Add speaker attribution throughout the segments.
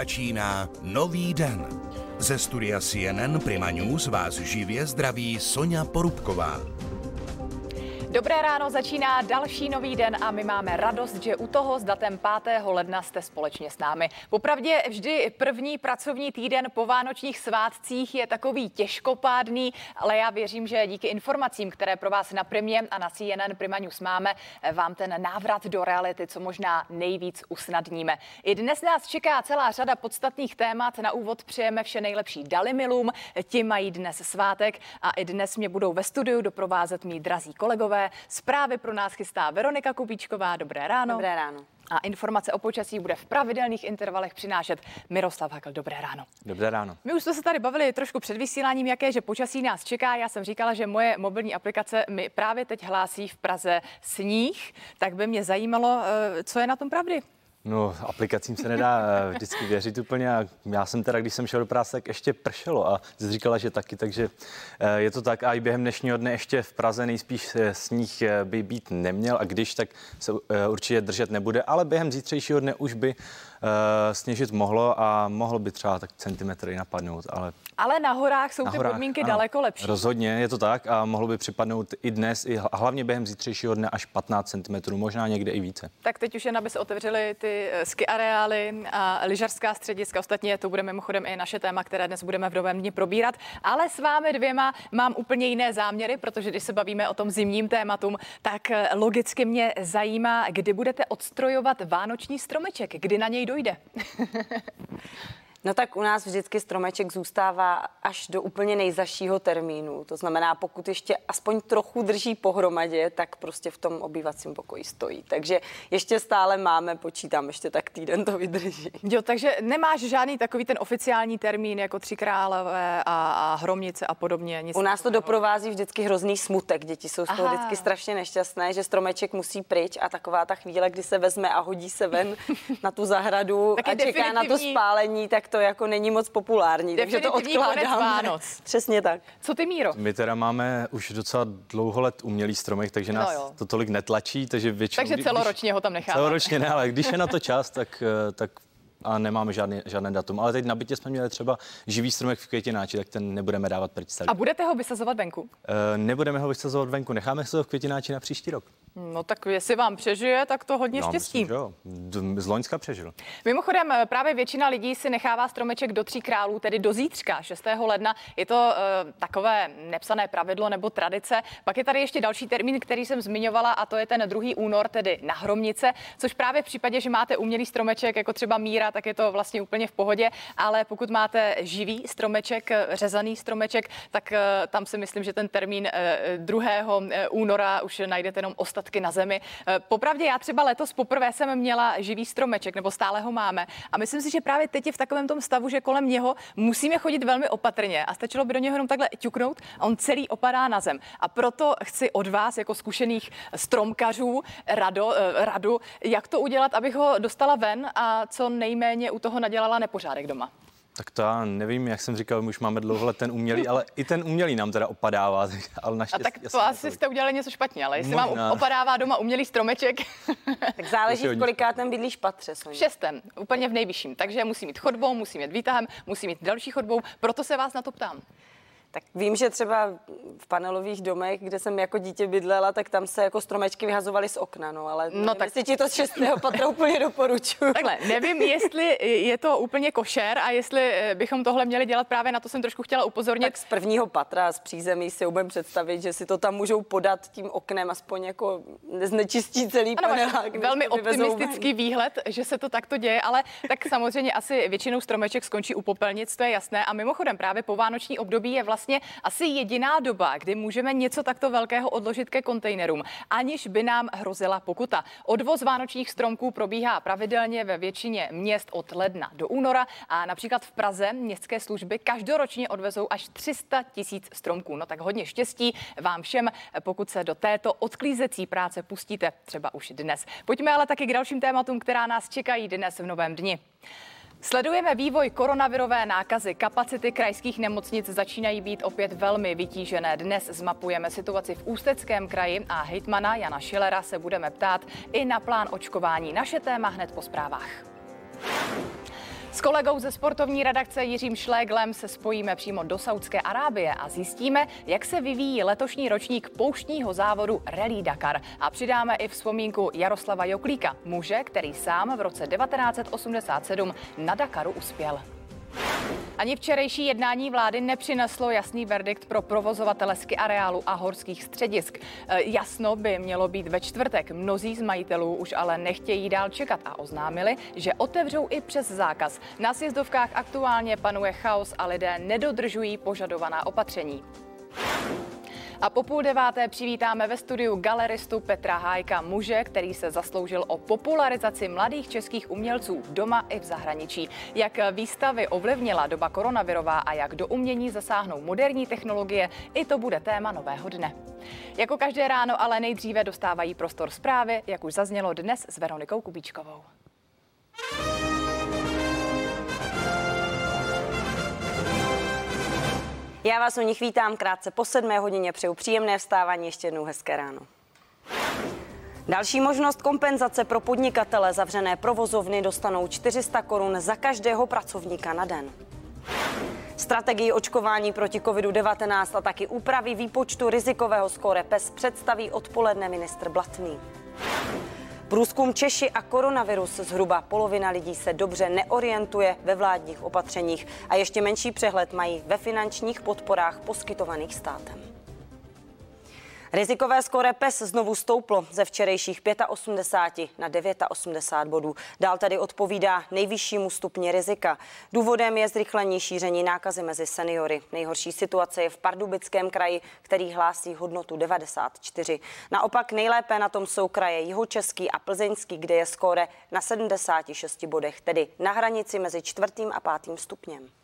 Speaker 1: Začíná nový den. Ze studia CNN Prima News vás živě zdraví Sonja Porubková.
Speaker 2: Dobré ráno, začíná další nový den a my máme radost, že u toho s datem 5. ledna jste společně s námi. Popravdě vždy první pracovní týden po vánočních svátcích je takový těžkopádný, ale já věřím, že díky informacím, které pro vás na Primě a na CNN Prima News máme, vám ten návrat do reality co možná nejvíc usnadníme. I dnes nás čeká celá řada podstatných témat. Na úvod přejeme vše nejlepší Dalimilům, ti mají dnes svátek a i dnes mě budou ve studiu doprovázet mý drazí kolegové. Zprávy pro nás chystá Veronika Kubíčková. Dobré ráno.
Speaker 3: Dobré ráno.
Speaker 2: A informace o počasí bude v pravidelných intervalech přinášet Miroslav Hakl. Dobré ráno.
Speaker 4: Dobré ráno.
Speaker 2: My už jsme se tady bavili trošku před vysíláním, jaké, že počasí nás čeká. Já jsem říkala, že moje mobilní aplikace mi právě teď hlásí v Praze sníh, tak by mě zajímalo, eh, co je na tom pravdy.
Speaker 4: No, aplikacím se nedá eh, vždycky věřit úplně. A já jsem teda, když jsem šel do práce, tak ještě pršelo a jsi říkala, že taky, takže eh, je to tak. A i během dnešního dne ještě v Praze nejspíš eh, sníh by být neměl. A když, tak se určitě držet nebude, ale během zítřejšího dne už by sněžit mohlo a mohlo by třeba tak centimetry napadnout, ale
Speaker 2: ale na horách jsou na ty horách, podmínky ano, daleko lepší.
Speaker 4: Rozhodně je to tak a mohlo by připadnout i dnes, i hlavně během zítřejšího dne až 15 cm, možná někde i více.
Speaker 2: Tak teď už jen, aby se otevřely ty eh, ski areály a lyžařská střediska. Ostatně to bude mimochodem i naše téma, které dnes budeme v novém dni probírat. Ale s vámi dvěma mám úplně jiné záměry, protože když se bavíme o tom zimním tématům, tak eh, logicky mě zajímá, kdy budete odstrojovat vánoční stromeček, kdy na něj dojde.
Speaker 3: No tak u nás vždycky stromeček zůstává až do úplně nejzašího termínu. To znamená, pokud ještě aspoň trochu drží pohromadě, tak prostě v tom obývacím pokoji stojí. Takže ještě stále máme, počítám, ještě tak týden to vydrží.
Speaker 2: Jo, takže nemáš žádný takový ten oficiální termín jako Tři králové a, a Hromnice a podobně?
Speaker 3: Nic u nás to doprovází vždycky hrozný smutek. Děti jsou z toho Aha. vždycky strašně nešťastné, že stromeček musí pryč a taková ta chvíle, kdy se vezme a hodí se ven na tu zahradu a čeká na to spálení, tak to jako není moc populární, takže to odkládáme. Přesně tak.
Speaker 2: Co ty, Míro?
Speaker 4: My teda máme už docela dlouho let umělý stromek, takže nás no to tolik netlačí, takže většinou...
Speaker 2: Takže celoročně když, ho tam necháváme.
Speaker 4: Celoročně ne, ale když je na to čas, tak, eh, tak a nemáme žádný, žádné datum. Ale teď na bytě jsme měli třeba živý stromek v květináči, tak ten nebudeme dávat pryč.
Speaker 2: A budete ho vysazovat venku?
Speaker 4: E, nebudeme ho vysazovat venku, necháme se ho v květináči na příští rok.
Speaker 2: No tak jestli vám přežije, tak to hodně no, štěstí.
Speaker 4: Myslím, jo. Z Loňska přežil.
Speaker 2: Mimochodem, eh, právě většina lidí si nechává stromeček do tří králů, tedy do zítřka, 6. ledna. Je to uh, takové nepsané pravidlo nebo tradice. Pak je tady ještě další termín, který jsem zmiňovala, a to je ten 2. únor, tedy na Hromnice, což právě v případě, že máte umělý stromeček, jako třeba míra, tak je to vlastně úplně v pohodě. Ale pokud máte živý stromeček, eh, řezaný stromeček, tak uh, tam si myslím, že ten termín uh, 2. února už najdete jenom ostatky na zemi. Eh, popravdě já třeba letos poprvé jsem měla živý stromeček, nebo stále ho máme. A myslím si, že právě teď je v takovém tom stavu, že kolem něho musíme chodit velmi opatrně a stačilo by do něho jenom takhle ťuknout a on celý opadá na zem. A proto chci od vás, jako zkušených stromkařů, rado, eh, radu, jak to udělat, abych ho dostala ven a co nejméně u toho nadělala nepořádek doma.
Speaker 4: Tak to já nevím, jak jsem říkal, my už máme dlouho let ten umělý, ale i ten umělý nám teda opadává. Ale naštěstí,
Speaker 2: a tak to asi jste udělali něco špatně, ale jestli Možná. vám opadává doma umělý stromeček.
Speaker 3: tak záleží, v kolikátém bydlíš patře.
Speaker 2: V šestém, úplně v nejvyšším. Takže musí mít chodbou, musí mít výtahem, musí mít další chodbou. Proto se vás na to ptám.
Speaker 3: Tak vím, že třeba v panelových domech, kde jsem jako dítě bydlela, tak tam se jako stromečky vyhazovaly z okna, no, ale no, nevím, tak... jestli ti to z šestého patra úplně doporučuji.
Speaker 2: Takhle, nevím, jestli je to úplně košer a jestli eh, bychom tohle měli dělat, právě na to jsem trošku chtěla upozornit. Tak
Speaker 3: z prvního patra, z přízemí si umím představit, že si to tam můžou podat tím oknem, aspoň jako znečistí celý ano, panelák.
Speaker 2: Velmi optimistický výhled, že se to takto děje, ale tak samozřejmě asi většinou stromeček skončí u popelnic, to je jasné. A mimochodem právě po vánoční období je vlastně vlastně asi jediná doba, kdy můžeme něco takto velkého odložit ke kontejnerům, aniž by nám hrozila pokuta. Odvoz vánočních stromků probíhá pravidelně ve většině měst od ledna do února a například v Praze městské služby každoročně odvezou až 300 tisíc stromků. No tak hodně štěstí vám všem, pokud se do této odklízecí práce pustíte třeba už dnes. Pojďme ale taky k dalším tématům, která nás čekají dnes v novém dni. Sledujeme vývoj koronavirové nákazy. Kapacity krajských nemocnic začínají být opět velmi vytížené. Dnes zmapujeme situaci v Ústeckém kraji a hejtmana Jana Šilera se budeme ptát i na plán očkování. Naše téma hned po zprávách. S kolegou ze sportovní redakce Jiřím Šléglem se spojíme přímo do Saudské Arábie a zjistíme, jak se vyvíjí letošní ročník pouštního závodu Rally Dakar. A přidáme i vzpomínku Jaroslava Joklíka, muže, který sám v roce 1987 na Dakaru uspěl. Ani včerejší jednání vlády nepřineslo jasný verdikt pro provozovatele ski areálu a horských středisk. E, jasno by mělo být ve čtvrtek. Mnozí z majitelů už ale nechtějí dál čekat a oznámili, že otevřou i přes zákaz. Na sjezdovkách aktuálně panuje chaos a lidé nedodržují požadovaná opatření. A po půl deváté přivítáme ve studiu galeristu Petra Hájka, muže, který se zasloužil o popularizaci mladých českých umělců doma i v zahraničí. Jak výstavy ovlivnila doba koronavirová a jak do umění zasáhnou moderní technologie, i to bude téma nového dne. Jako každé ráno ale nejdříve dostávají prostor zprávy, jak už zaznělo dnes s Veronikou Kubíčkovou.
Speaker 3: Já vás u nich vítám krátce po sedmé hodině, přeju příjemné vstávání, ještě jednou hezké ráno. Další možnost kompenzace pro podnikatele zavřené provozovny dostanou 400 korun za každého pracovníka na den. Strategii očkování proti COVID-19 a taky úpravy výpočtu rizikového skóre PES představí odpoledne ministr Blatný. Průzkum Češi a koronavirus. Zhruba polovina lidí se dobře neorientuje ve vládních opatřeních a ještě menší přehled mají ve finančních podporách poskytovaných státem. Rizikové skóre PES znovu stouplo ze včerejších 85 na 89 bodů. Dál tedy odpovídá nejvyššímu stupni rizika. Důvodem je zrychlení šíření nákazy mezi seniory. Nejhorší situace je v Pardubickém kraji, který hlásí hodnotu 94. Naopak nejlépe na tom jsou kraje Jihočeský a Plzeňský, kde je skóre na 76 bodech, tedy na hranici mezi čtvrtým a pátým stupněm.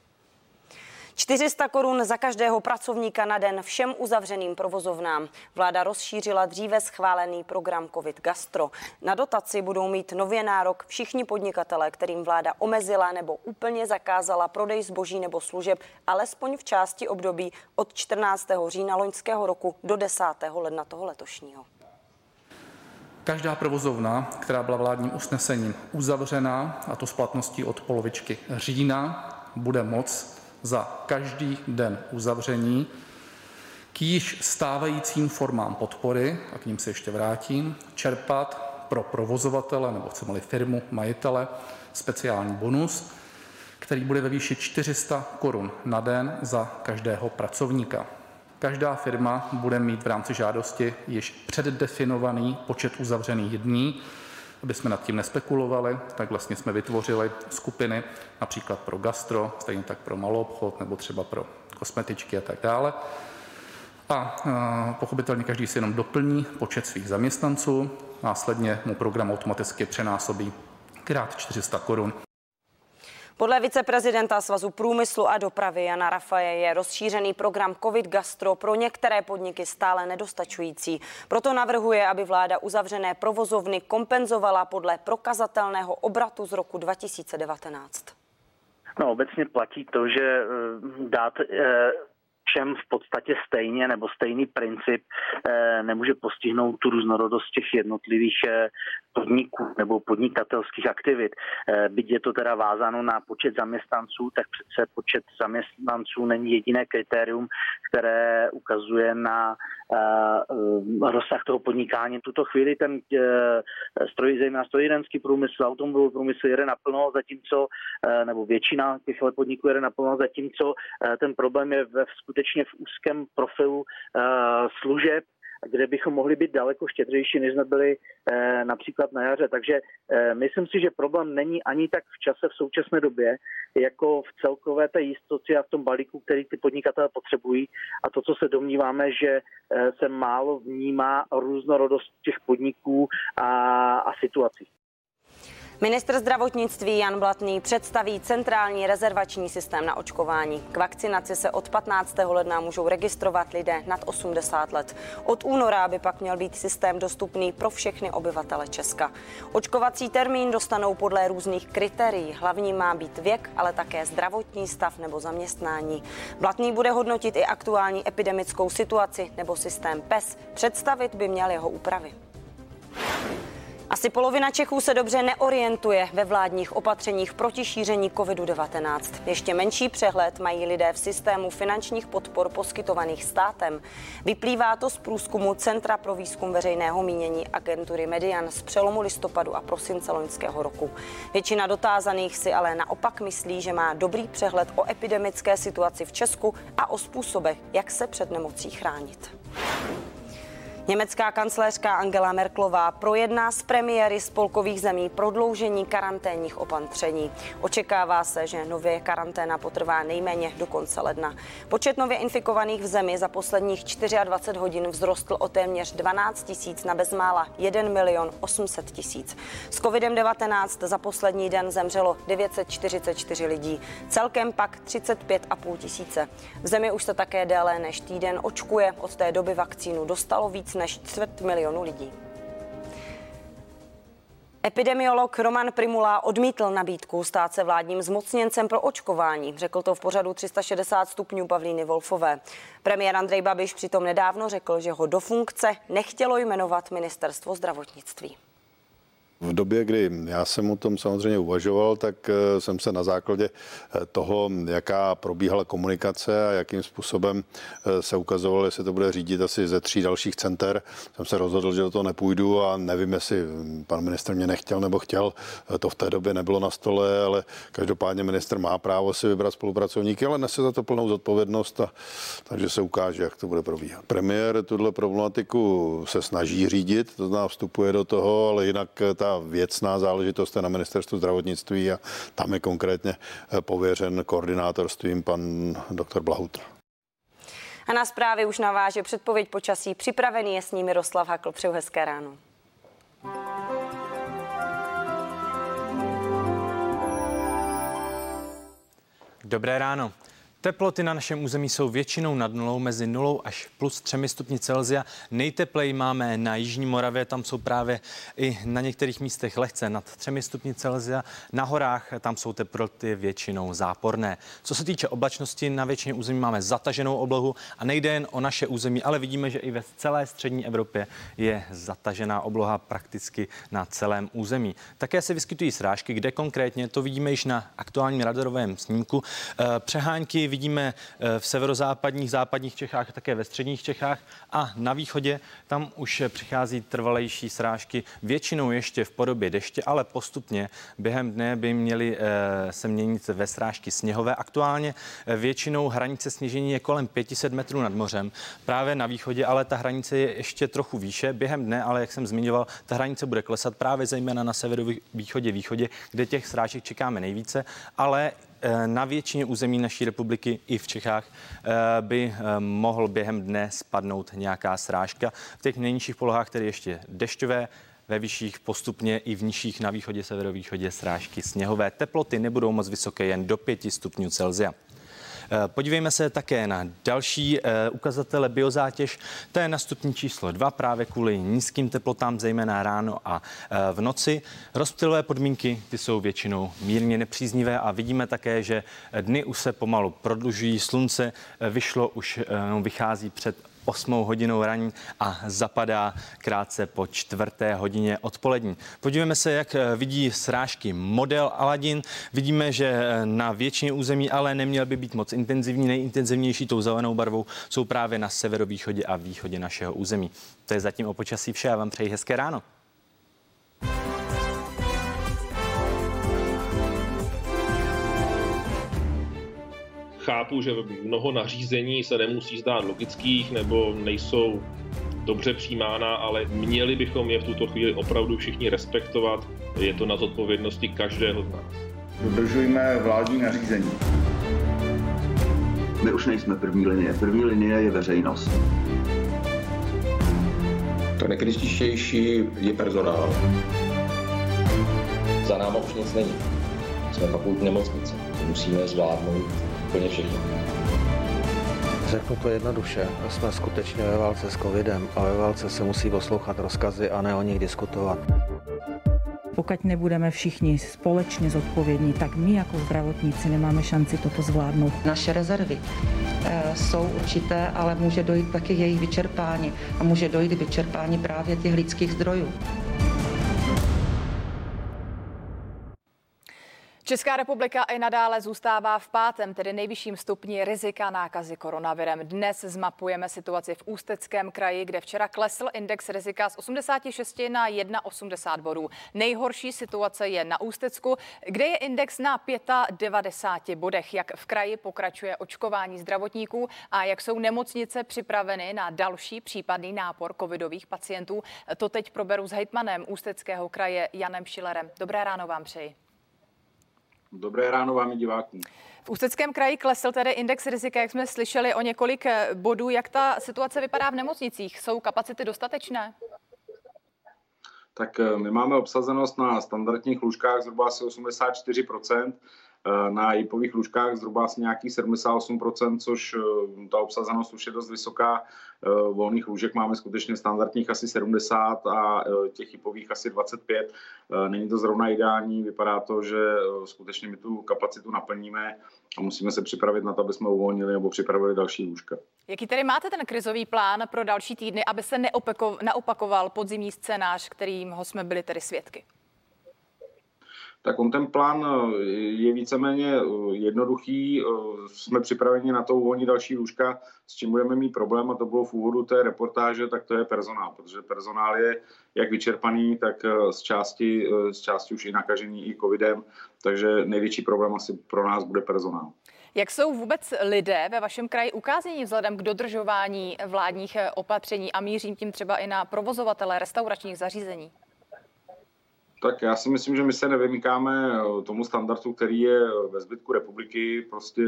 Speaker 3: 400 korun za každého pracovníka na den všem uzavřeným provozovnám. Vláda rozšířila dříve schválený program COVID Gastro. Na dotaci budou mít nově nárok všichni podnikatele, kterým vláda omezila nebo úplně zakázala prodej zboží nebo služeb, alespoň v části období od 14. října loňského roku do 10. ledna toho letošního.
Speaker 5: Každá provozovna, která byla vládním usnesením uzavřena, a to s platností od polovičky října, bude moc za každý den uzavření k již stávajícím formám podpory, a k ním se ještě vrátím, čerpat pro provozovatele nebo chceme-li firmu, majitele, speciální bonus, který bude ve výši 400 korun na den za každého pracovníka. Každá firma bude mít v rámci žádosti již předdefinovaný počet uzavřených dní, aby jsme nad tím nespekulovali, tak vlastně jsme vytvořili skupiny například pro gastro, stejně tak pro malou obchod nebo třeba pro kosmetičky a tak dále. A pochopitelně každý si jenom doplní počet svých zaměstnanců, následně mu program automaticky přenásobí krát 400 korun
Speaker 3: podle viceprezidenta Svazu průmyslu a dopravy Jana Rafaje je rozšířený program COVID Gastro pro některé podniky stále nedostačující. Proto navrhuje, aby vláda uzavřené provozovny kompenzovala podle prokazatelného obratu z roku 2019.
Speaker 6: No, obecně platí to, že eh, dát eh, všem v podstatě stejně nebo stejný princip eh, nemůže postihnout tu různorodost těch jednotlivých podniků nebo podnikatelských aktivit. Eh, byť je to teda vázáno na počet zaměstnanců, tak přece počet zaměstnanců není jediné kritérium, které ukazuje na rozsah toho podnikání. Tuto chvíli ten stroj, zejména strojírenský průmysl, automobilový průmysl jede naplno, zatímco, nebo většina těch podniků jede naplno, zatímco ten problém je ve, skutečně v úzkém profilu služeb, kde bychom mohli být daleko štědřejší, než jsme byli eh, například na jaře. Takže eh, myslím si, že problém není ani tak v čase v současné době, jako v celkové té jistotě a v tom balíku, který ty podnikatelé potřebují. A to, co se domníváme, že eh, se málo vnímá různorodost těch podniků a, a situací.
Speaker 3: Ministr zdravotnictví Jan Blatný představí centrální rezervační systém na očkování. K vakcinaci se od 15. ledna můžou registrovat lidé nad 80 let. Od února by pak měl být systém dostupný pro všechny obyvatele Česka. Očkovací termín dostanou podle různých kritérií. Hlavní má být věk, ale také zdravotní stav nebo zaměstnání. Blatný bude hodnotit i aktuální epidemickou situaci nebo systém PES. Představit by měl jeho úpravy. Asi polovina Čechů se dobře neorientuje ve vládních opatřeních proti šíření COVID-19. Ještě menší přehled mají lidé v systému finančních podpor poskytovaných státem. Vyplývá to z průzkumu Centra pro výzkum veřejného mínění agentury Median z přelomu listopadu a prosince loňského roku. Většina dotázaných si ale naopak myslí, že má dobrý přehled o epidemické situaci v Česku a o způsobech, jak se před nemocí chránit. Německá kancléřka Angela Merklová projedná s premiéry spolkových zemí prodloužení karanténních opatření. Očekává se, že nově karanténa potrvá nejméně do konce ledna. Počet nově infikovaných v zemi za posledních 24 hodin vzrostl o téměř 12 tisíc na bezmála 1 milion 800 tisíc. S covidem-19 za poslední den zemřelo 944 lidí, celkem pak 35,5 tisíce. V zemi už se také déle než týden očkuje. Od té doby vakcínu dostalo víc než čtvrt milionu lidí. Epidemiolog Roman Primula odmítl nabídku stát se vládním zmocněncem pro očkování. Řekl to v pořadu 360 stupňů Pavlíny Wolfové. Premiér Andrej Babiš přitom nedávno řekl, že ho do funkce nechtělo jmenovat ministerstvo zdravotnictví.
Speaker 7: V době, kdy já jsem o tom samozřejmě uvažoval, tak eh, jsem se na základě eh, toho, jaká probíhala komunikace a jakým způsobem eh, se ukazovalo, jestli to bude řídit asi ze tří dalších center, jsem se rozhodl, že do toho nepůjdu a nevím, jestli pan minister mě nechtěl nebo chtěl. To v té době nebylo na stole, ale každopádně minister má právo si vybrat spolupracovníky, ale nese za to plnou zodpovědnost, a, takže se ukáže, jak to bude probíhat. Premiér tuhle problematiku se snaží řídit, to znamená vstupuje do toho, ale jinak ta ta věcná záležitost je na ministerstvu zdravotnictví a tam je konkrétně eh, pověřen koordinátorstvím pan doktor Blahutr.
Speaker 3: A na zprávy už naváže předpověď počasí. Připravený je s ní Miroslav Hakl. Přeju hezké ráno.
Speaker 4: Dobré ráno. Teploty na našem území jsou většinou nad nulou, mezi nulou až plus 3 stupni Celzia. Nejteplej máme na Jižní Moravě, tam jsou právě i na některých místech lehce nad 3 stupni Celzia. Na horách tam jsou teploty většinou záporné. Co se týče oblačnosti, na většině území máme zataženou oblohu a nejde jen o naše území, ale vidíme, že i ve celé střední Evropě je zatažená obloha prakticky na celém území. Také se vyskytují srážky, kde konkrétně to vidíme již na aktuálním radarovém snímku. Eh, přehánky vidíme eh, v severozápadních, západních Čechách, také ve středních Čechách a na východě tam už přichází trvalejší srážky, většinou ještě v podobě deště, ale postupně během dne by měly eh, se měnit ve srážky sněhové. Aktuálně eh, většinou hranice sněžení je kolem 500 metrů nad mořem, právě na východě, ale ta hranice je ještě trochu výše. Během dne, ale jak jsem zmiňoval, ta hranice bude klesat právě zejména na severovýchodě, východě, kde těch srážek čekáme nejvíce, ale na většině území naší republiky i v Čechách eh, by eh, mohl během dne spadnout nějaká srážka. V těch nejnižších polohách tedy ještě dešťové, ve vyšších postupně i v nižších na východě, severovýchodě srážky sněhové. Teploty nebudou moc vysoké, jen do 5 stupňů Celsia. Eh, podívejme se také na další eh, ukazatele biozátěž. To je na stupní číslo 2 právě kvůli nízkým teplotám, zejména ráno a eh, v noci. Rozptylové podmínky ty jsou většinou mírně nepříznivé a vidíme také, že dny už se pomalu prodlužují. Slunce vyšlo, už vychází před 8 hodinou raní a zapadá krátce po čtvrté hodině odpolední. Podívejme se, jak eh, vidí srážky model Aladin. Vidíme, že eh, na většině území ale neměl by být moc intenzivní. Nejintenzivnější tou zelenou barvou jsou právě na severovýchodě a východě našeho území. To je zatím o počasí vše. Já vám přeji hezké ráno.
Speaker 8: Chápu, že mnoho nařízení se nemusí zdát logických nebo nejsou dobře přijímána, ale měli bychom je v tuto chvíli opravdu všichni respektovat. Je to na zodpovědnosti každého z nás.
Speaker 9: Dodržujme vládní nařízení.
Speaker 10: My už nejsme první linie. První linie je veřejnost.
Speaker 11: To nejkritičtější je personál.
Speaker 12: Za náma už nic není. Jsme fakultní nemocnice. Musíme zvládnout úplně všechno.
Speaker 13: Řeknu to jednoduše, jsme skutečně ve válce s covidem a ve válce se musí poslouchat rozkazy a ne o nich diskutovat.
Speaker 14: Pokud nebudeme všichni společně zodpovědní, tak my jako zdravotníci nemáme šanci toto zvládnout.
Speaker 15: Naše rezervy e, jsou určité, ale může dojít taky jejich vyčerpání a může dojít vyčerpání právě těch lidských zdrojů.
Speaker 2: Česká republika i nadále zůstává v pátém, tedy nejvyšším stupni rizika nákazy koronavirem. Dnes zmapujeme situaci v Ústeckém kraji, kde včera klesl index rizika z 86 na 1,80 bodů. Nejhorší situace je na Ústecku, kde je index na 95 bodech. Jak v kraji pokračuje očkování zdravotníků a jak jsou nemocnice připraveny na další případný nápor covidových pacientů, to teď proberu s hejtmanem Ústeckého kraje Janem Šilerem. Dobré ráno vám přeji.
Speaker 16: Dobré ráno vám divákům.
Speaker 2: V Ústeckém kraji klesl tedy index rizika, jak jsme slyšeli, o několik eh, bodů. Jak ta situace vypadá v nemocnicích? Jsou kapacity dostatečné?
Speaker 16: Tak eh, my máme obsazenost na standardních lůžkách zhruba asi 84 Eh, na jipových lůžkách zhruba asi nějakých 78%, což eh, ta obsazenost už je dost vysoká. Eh, volných lůžek máme skutečně standardních asi 70 a těch jipových asi 25. Není to zrovna ideální, vypadá to, že skutečně my tu kapacitu naplníme a musíme se připravit na to, aby jsme uvolnili nebo připravili další lůžka.
Speaker 2: Jaký tedy máte ten krizový plán pro další týdny, aby se neopakoval podzimní scénář, kterým ho jsme byli tedy svědky?
Speaker 16: Tak on ten plán eh, je víceméně eh, jednoduchý. Eh, jsme připraveni na to uvolnit další lůžka, s čím budeme mít problém, a to bylo v úvodu té reportáže, tak to je personál, protože personál je jak vyčerpaný, tak z části, z části už i nakažený i covidem, takže největší problém asi pro nás bude personál.
Speaker 2: Jak jsou vůbec lidé ve vašem kraji ukázení vzhledem k dodržování vládních opatření a mířím tím třeba i na provozovatele restauračních zařízení?
Speaker 16: Tak já si myslím, že my se nevymykáme eh, tomu standardu, který je ve zbytku republiky. Prostě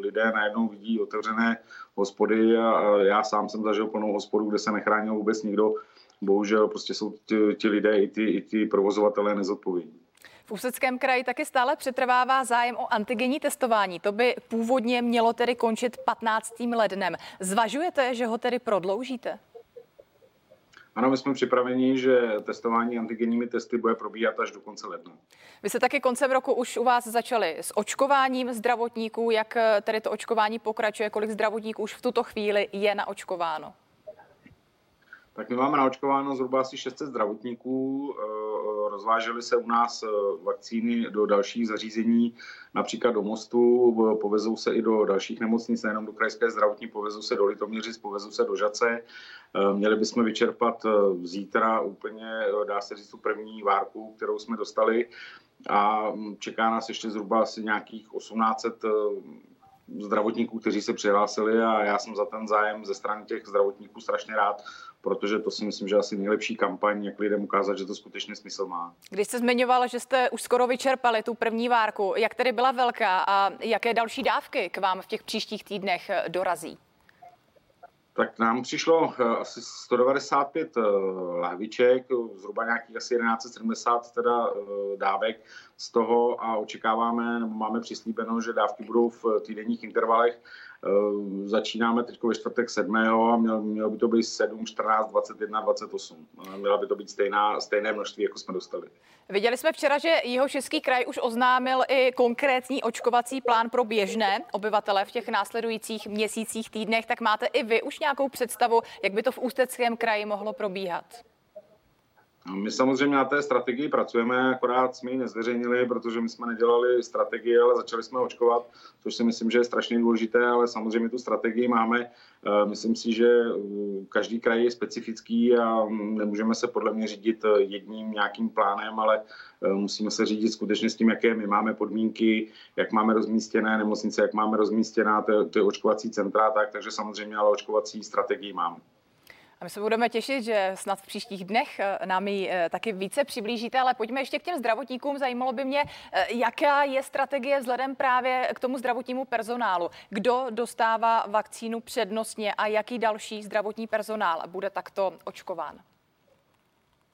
Speaker 16: lidé najednou vidí otevřené hospody a já sám jsem zažil plnou hospodu, kde se nechránil vůbec nikdo. Bohužel prostě jsou ti, ti lidé i ty, i ty provozovatelé nezodpovědní.
Speaker 2: V Ústeckém kraji taky stále přetrvává zájem o antigenní testování. To by původně mělo tedy končit 15. lednem. Zvažujete, že ho tedy prodloužíte?
Speaker 16: Ano, my jsme připraveni, že testování antigenními testy bude probíhat až do konce ledna.
Speaker 2: Vy se taky koncem roku už u vás začali s očkováním zdravotníků. Jak tedy to očkování pokračuje? Kolik zdravotníků už v tuto chvíli je naočkováno?
Speaker 16: Tak my máme naočkováno zhruba asi 600 zdravotníků. Eh, rozvážely se u nás eh, vakcíny do dalších zařízení, například do Mostu, povezou se i do dalších nemocnic, nejenom do krajské zdravotní, povezou se do Litoměřic, povezou se do Žace. Eh, měli bychom vyčerpat zítra úplně, dá se říct, tu první várku, kterou jsme dostali a hm, čeká nás ještě zhruba asi nějakých 1800 zdravotníků, kteří se přihlásili a já jsem za ten zájem ze strany těch zdravotníků strašně rád, protože to si myslím, že asi nejlepší kampaň, jak lidem ukázat, že to skutečně smysl má.
Speaker 2: Když jste zmiňoval, že jste už skoro vyčerpali tu první várku, jak tedy byla velká a jaké další dávky k vám v těch příštích týdnech dorazí?
Speaker 16: Tak nám přišlo eh, asi 195 eh, lahviček, zhruba nějakých asi 1170 teda eh, dávek z toho a očekáváme, nebo máme přislíbeno, že dávky budou v týdenních intervalech začínáme teď ve čtvrtek 7. a mělo, mělo by to být 7, 14, 21, 28. Měla by to být stejná, stejné množství, jako jsme dostali.
Speaker 2: Viděli jsme včera, že jeho český kraj už oznámil i konkrétní očkovací plán pro běžné obyvatele v těch následujících měsících, týdnech. Tak máte i vy už nějakou představu, jak by to v Ústeckém kraji mohlo probíhat?
Speaker 16: My samozřejmě na té strategii pracujeme, akorát jsme ji nezveřejnili, protože my jsme nedělali strategii, ale začali jsme očkovat, což si myslím, že je strašně důležité, ale samozřejmě tu strategii máme. Eh, myslím si, že eh, každý kraj je specifický a nemůžeme se podle mě řídit eh, jedním nějakým plánem, ale musíme se řídit skutečně s tím, jaké my máme podmínky, jak máme rozmístěné nemocnice, jak máme rozmístěná ty, ty očkovací centra, tak, takže samozřejmě ale očkovací strategii máme.
Speaker 2: A my se budeme těšit, že snad v příštích dnech eh, nám ji eh, taky více přiblížíte, ale pojďme ještě k těm zdravotníkům. Zajímalo by mě, eh, jaká je strategie vzhledem právě k tomu zdravotnímu personálu. Kdo dostává vakcínu přednostně a jaký další zdravotní personál bude takto očkován?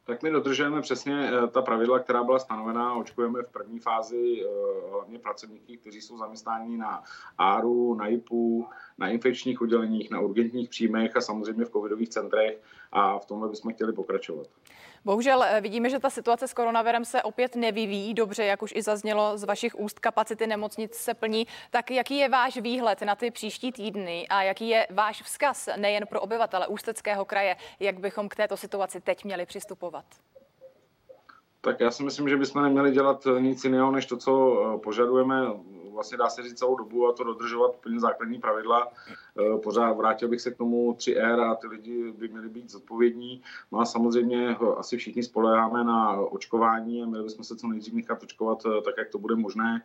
Speaker 16: Tak my dodržujeme přesně eh, ta pravidla, která byla stanovená. Očkujeme v první fázi eh, hlavně pracovníky, kteří jsou zaměstnáni na ARU, na IPU, na infekčních odděleních, na urgentních příjmech a samozřejmě v covidových centrech a v tomhle bychom chtěli pokračovat.
Speaker 2: Bohužel eh, vidíme, že ta situace s koronavirem se opět nevyvíjí dobře, jak už i zaznělo z vašich úst, kapacity nemocnic se plní. Tak jaký je váš výhled na ty příští týdny a jaký je váš vzkaz nejen pro obyvatele Ústeckého kraje, jak bychom k této situaci teď měli přistupovat?
Speaker 16: Tak já si myslím, že bychom neměli dělat nic jiného, než to, co požadujeme vlastně dá se říct celou dobu a to dodržovat úplně základní pravidla. Eh, pořád vrátil bych se k tomu 3R a ty lidi by měli být zodpovědní. No a samozřejmě asi všichni spoleháme na očkování a měli bychom se co nejdřív nechat očkovat eh, tak, jak to bude možné.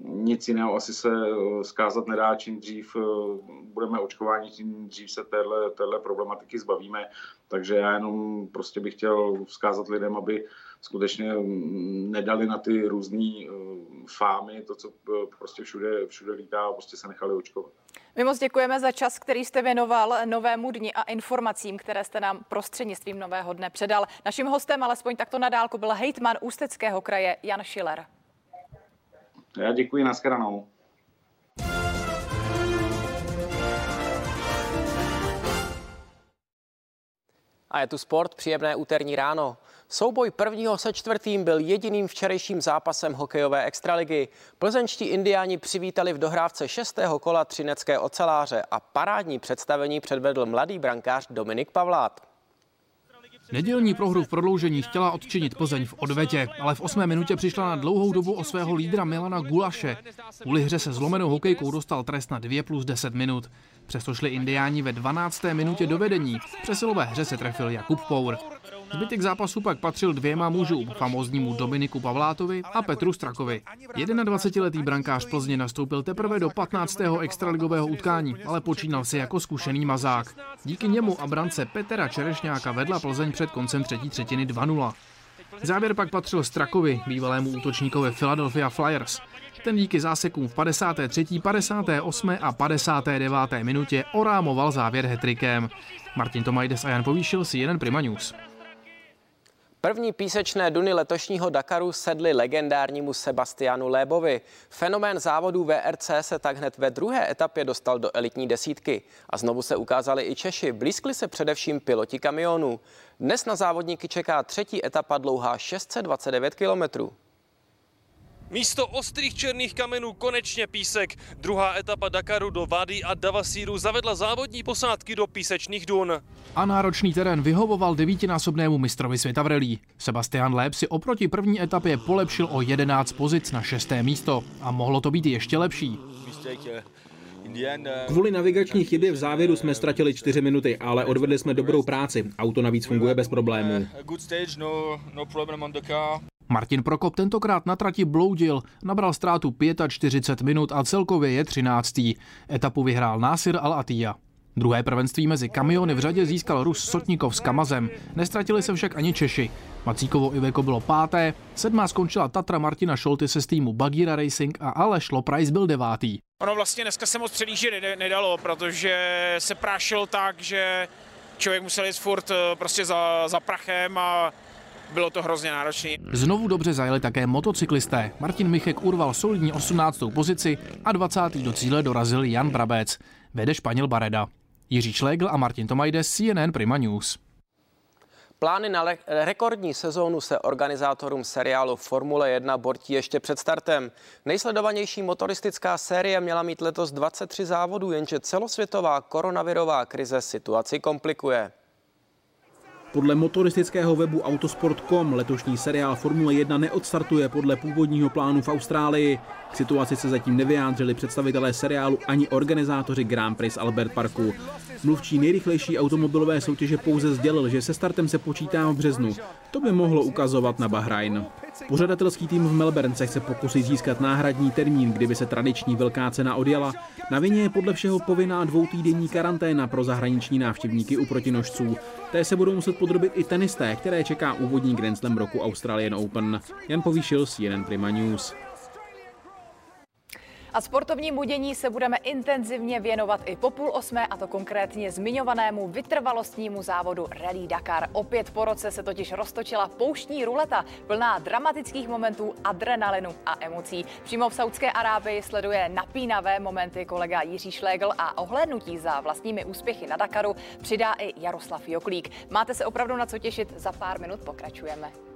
Speaker 16: Nic jiného asi se eh, zkázat nedá, čím dřív budeme očkováni, tím dřív se téhle, téhle problematiky zbavíme. Takže já jenom prostě bych chtěl vzkázat lidem, aby skutečně mm, nedali na ty různé eh, fámy, to, co eh, prostě všude, všude lítá a prostě se nechali očkovat.
Speaker 2: My moc děkujeme za čas, který jste věnoval novému dni a informacím, které jste nám prostřednictvím nového dne předal. Naším hostem, alespoň takto na dálku, byl hejtman Ústeckého kraje Jan Schiller.
Speaker 16: Já děkuji, nashledanou.
Speaker 17: A je tu sport, příjemné úterní ráno. Souboj prvního se čtvrtým byl jediným včerejším zápasem hokejové extraligy. Plzeňští indiáni přivítali v dohrávce šestého kola třinecké oceláře a parádní představení předvedl mladý brankář Dominik Pavlát.
Speaker 18: Nedělní prohru v prodloužení chtěla odčinit Plzeň v odvetě, ale v osmé minutě přišla na dlouhou dobu o svého lídra Milana Gulaše. Kvůli hře se zlomenou hokejkou dostal trest na 2 plus 10 minut. Přesto šli indiáni ve 12. minutě do vedení. V přesilové hře se trefil Jakub Pour. Zbytek zápasu pak patřil dvěma mužům, famóznímu Dominiku Pavlátovi a Petru Strakovi. 21-letý brankář Plzně nastoupil teprve do 15. extraligového utkání, ale počínal si jako zkušený mazák. Díky němu a brance Petra Čerešňáka vedla Plzeň před koncem třetí třetiny 2-0. Závěr pak patřil Strakovi, bývalému útočníkovi Philadelphia Flyers. Ten díky zásekům v 53., 58. a 59. minutě orámoval závěr hetrikem. Martin Tomajdes a Jan Povýšil si jeden Prima News.
Speaker 17: První písečné duny letošního Dakaru sedly legendárnímu Sebastianu Lébovi. Fenomén závodů VRC se tak hned ve druhé etapě dostal do elitní desítky. A znovu se ukázali i Češi, blízkli se především piloti kamionů. Dnes na závodníky čeká třetí etapa dlouhá 629 kilometrů.
Speaker 19: Místo ostrých černých kamenů konečně písek. Druhá etapa Dakaru do Vady a Davasíru zavedla závodní posádky do písečných dun.
Speaker 18: A náročný terén vyhovoval devítinásobnému mistrovi světa v relí. Sebastian Léb si oproti první etapě polepšil o 11 pozic na šesté místo. A mohlo to být ještě lepší.
Speaker 20: Kvůli navigační chybě v závěru jsme ztratili 4 minuty, ale odvedli jsme dobrou práci. Auto navíc funguje bez problémů.
Speaker 18: Martin Prokop tentokrát na trati bloudil, nabral ztrátu 45 minut a celkově je 13. Etapu vyhrál Násir Al-Atiyah. Druhé prvenství mezi kamiony v řadě získal Rus Sotníkov s Kamazem. Nestratili se však ani Češi. Macíkovo Iveko bylo páté, sedmá skončila Tatra Martina Šolty se z týmu Bagira Racing a Aleš Loprajs byl devátý.
Speaker 21: Ono vlastně dneska se moc předjíždět nedalo, protože se prášilo tak, že člověk musel jít furt eh, prostě za, za prachem a bylo to hrozně náročné.
Speaker 18: Znovu dobře zajeli také motocyklisté. Martin Michek urval solidní 18. pozici a 20. do cíle dorazil Jan Brabec. Vede Španěl Bareda. Jiří Šlegl a Martin Tomajdes, CNN Prima News.
Speaker 17: Plány na rekordní sezónu se organizátorům seriálu Formule 1 bortí ještě před startem. Nejsledovanější motoristická série měla mít letos 23 závodů, jenže celosvětová koronavirová krize situaci komplikuje.
Speaker 20: Podle motoristického webu Autosport.com letošní seriál Formule 1 neodstartuje podle původního plánu v Austrálii. K situaci se zatím nevyjádřili představitelé seriálu ani organizátoři Grand Prix Albert Parku. Mluvčí nejrychlejší automobilové soutěže pouze sdělil, že se startem se počítá v březnu. To by mohlo ukazovat na Bahrajn. Pořadatelský tým v Melbourne se chce pokusit získat náhradní termín, kdyby se tradiční velká cena odjela. Na vině je podle všeho povinná dvoutýdenní karanténa pro zahraniční návštěvníky u protinožců. Té se budou muset podrobit i tenisté, které čeká úvodní Grand Slam roku Australian Open. Jan Povýšil, CNN Prima News.
Speaker 2: A sportovnímu dění se budeme intenzivně věnovat i po půl osmé, a to konkrétně zmiňovanému vytrvalostnímu závodu Rally Dakar. Opět po roce se totiž roztočila pouštní ruleta, plná dramatických momentů, adrenalinu a emocí. Přímo v Saudské Arábii sleduje napínavé momenty kolega Jiří Šlégl a ohlédnutí za vlastními úspěchy na Dakaru přidá i Jaroslav Joklík. Máte se opravdu na co těšit, za pár minut pokračujeme.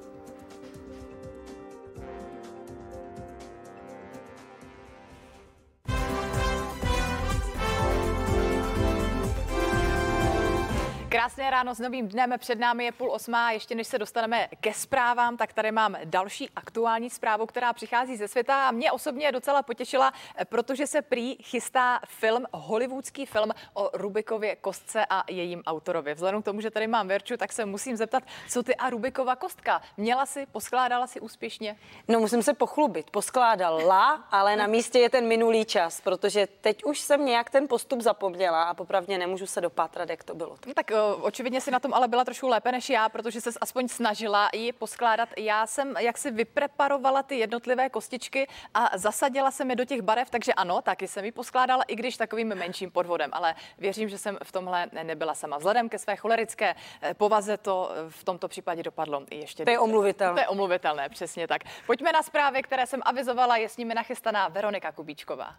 Speaker 2: Krásné ráno s novým dnem. Před námi je půl osmá. Ještě než se dostaneme ke zprávám, tak tady mám další aktuální zprávu, která přichází ze světa a mě osobně docela potěšila, protože se prý chystá film, hollywoodský film o Rubikově kostce a jejím autorovi. Vzhledem k tomu, že tady mám Verču, tak se musím zeptat, co ty a Rubikova kostka? Měla si, poskládala si úspěšně?
Speaker 3: No musím se pochlubit. Poskládala, ale na místě je ten minulý čas, protože teď už jsem nějak ten postup zapomněla a popravdě nemůžu se dopátrat, jak to bylo.
Speaker 2: Tak očividně si na tom ale byla trošku lépe než já, protože se aspoň snažila ji poskládat. Já jsem jak si vypreparovala ty jednotlivé kostičky a zasadila jsem je do těch barev, takže ano, taky jsem ji poskládala, i když takovým menším podvodem, ale věřím, že jsem v tomhle nebyla sama. Vzhledem ke své cholerické eh, povaze to eh, v tomto případě dopadlo ještě.
Speaker 3: To je omluvitelné.
Speaker 2: To je omluvitelné, přesně tak. Pojďme na zprávy, které jsem avizovala, je s nimi nachystaná Veronika Kubíčková.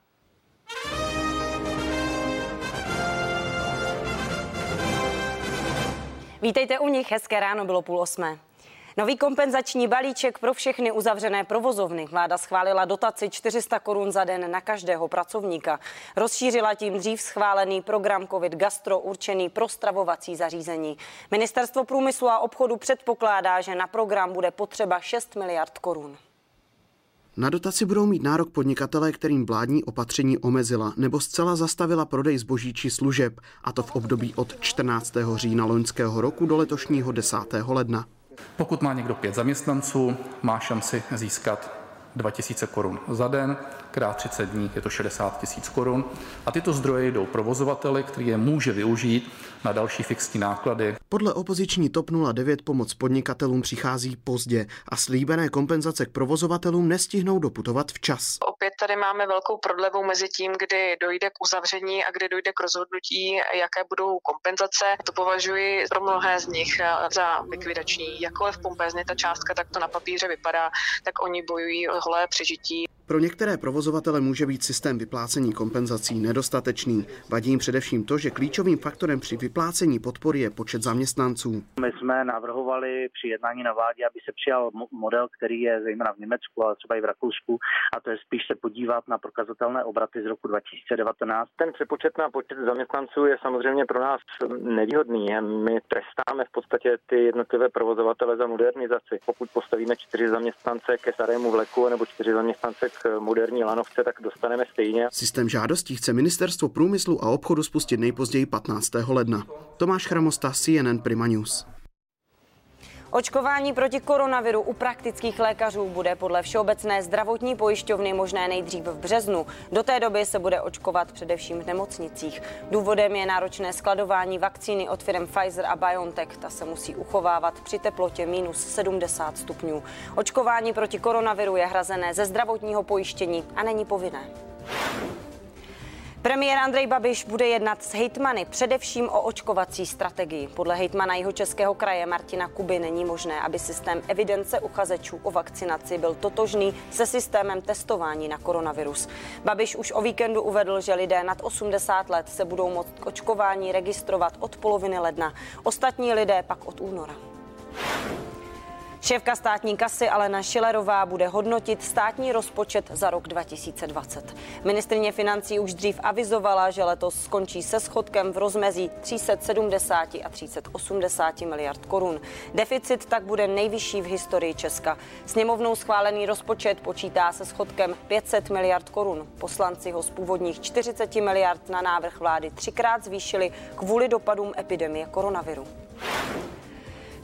Speaker 3: Vítejte u nich, hezké ráno, bylo půl osmé. Nový kompenzační balíček pro všechny uzavřené provozovny. Vláda schválila dotaci 400 korun za den na každého pracovníka. Rozšířila tím dřív schválený program COVID Gastro určený pro stravovací zařízení. Ministerstvo průmyslu a obchodu předpokládá, že na program bude potřeba 6 miliard korun.
Speaker 22: Na dotaci budou mít nárok podnikatelé, kterým vládní opatření omezila nebo zcela zastavila prodej zboží či služeb, a to v období od 14. října loňského roku do letošního 10. ledna.
Speaker 5: Pokud má někdo pět zaměstnanců, má šanci získat 2000 korun za den, krát 30 dní je to 60 tisíc korun. A tyto zdroje jdou provozovateli, který je může využít na další fixní náklady.
Speaker 22: Podle opoziční TOP 09 pomoc podnikatelům přichází pozdě a slíbené kompenzace k provozovatelům nestihnou doputovat včas.
Speaker 23: Opět tady máme velkou prodlevu mezi tím, kdy dojde k uzavření a kdy dojde k rozhodnutí, jaké budou kompenzace. To považuji pro mnohé z nich za likvidační. Jakkoliv pompézně ta částka takto na papíře vypadá, tak oni bojují o holé přežití.
Speaker 22: Pro některé provozovatele může být systém vyplácení kompenzací nedostatečný. Vadí jim především to, že klíčovým faktorem při vyplácení podpory je počet zaměstnanců.
Speaker 6: My jsme navrhovali při jednání na vládě, aby se přijal model, který je zejména v Německu, ale třeba i v Rakousku, a to je spíš se podívat na prokazatelné obraty z roku 2019.
Speaker 12: Ten přepočet na počet zaměstnanců je samozřejmě pro nás nevýhodný. My trestáme v podstatě ty jednotlivé provozovatele za modernizaci. Pokud postavíme čtyři zaměstnance ke starému vleku nebo čtyři zaměstnance k moderní lanovce, tak dostaneme stejně.
Speaker 22: Systém žádostí chce Ministerstvo průmyslu a obchodu spustit nejpozději 15. ledna. Tomáš Chramosta, CNN Prima News.
Speaker 3: Očkování proti koronaviru u praktických lékařů bude podle Všeobecné zdravotní pojišťovny možné nejdřív v březnu. Do té doby se bude očkovat především v nemocnicích. Důvodem je náročné skladování vakcíny od firm Pfizer a BioNTech. Ta se musí uchovávat při teplotě minus 70 stupňů. Očkování proti koronaviru je hrazené ze zdravotního pojištění a není povinné. Premiér Andrej Babiš bude jednat s hejtmany především o očkovací strategii. Podle hejtmana jeho českého kraje Martina Kuby není možné, aby systém evidence uchazečů o vakcinaci byl totožný se systémem testování na koronavirus. Babiš už o víkendu uvedl, že lidé nad 80 let se budou moct k očkování registrovat od poloviny ledna, ostatní lidé pak od února. Šéfka státní kasy Alena Šilerová bude hodnotit státní rozpočet za rok 2020. Ministrině financí už dřív avizovala, že letos skončí se schodkem v rozmezí 370 a 380 miliard korun. Deficit tak bude nejvyšší v historii Česka. Sněmovnou schválený rozpočet počítá se schodkem 500 miliard korun. Poslanci ho z původních 40 miliard na návrh vlády třikrát zvýšili kvůli dopadům epidemie koronaviru.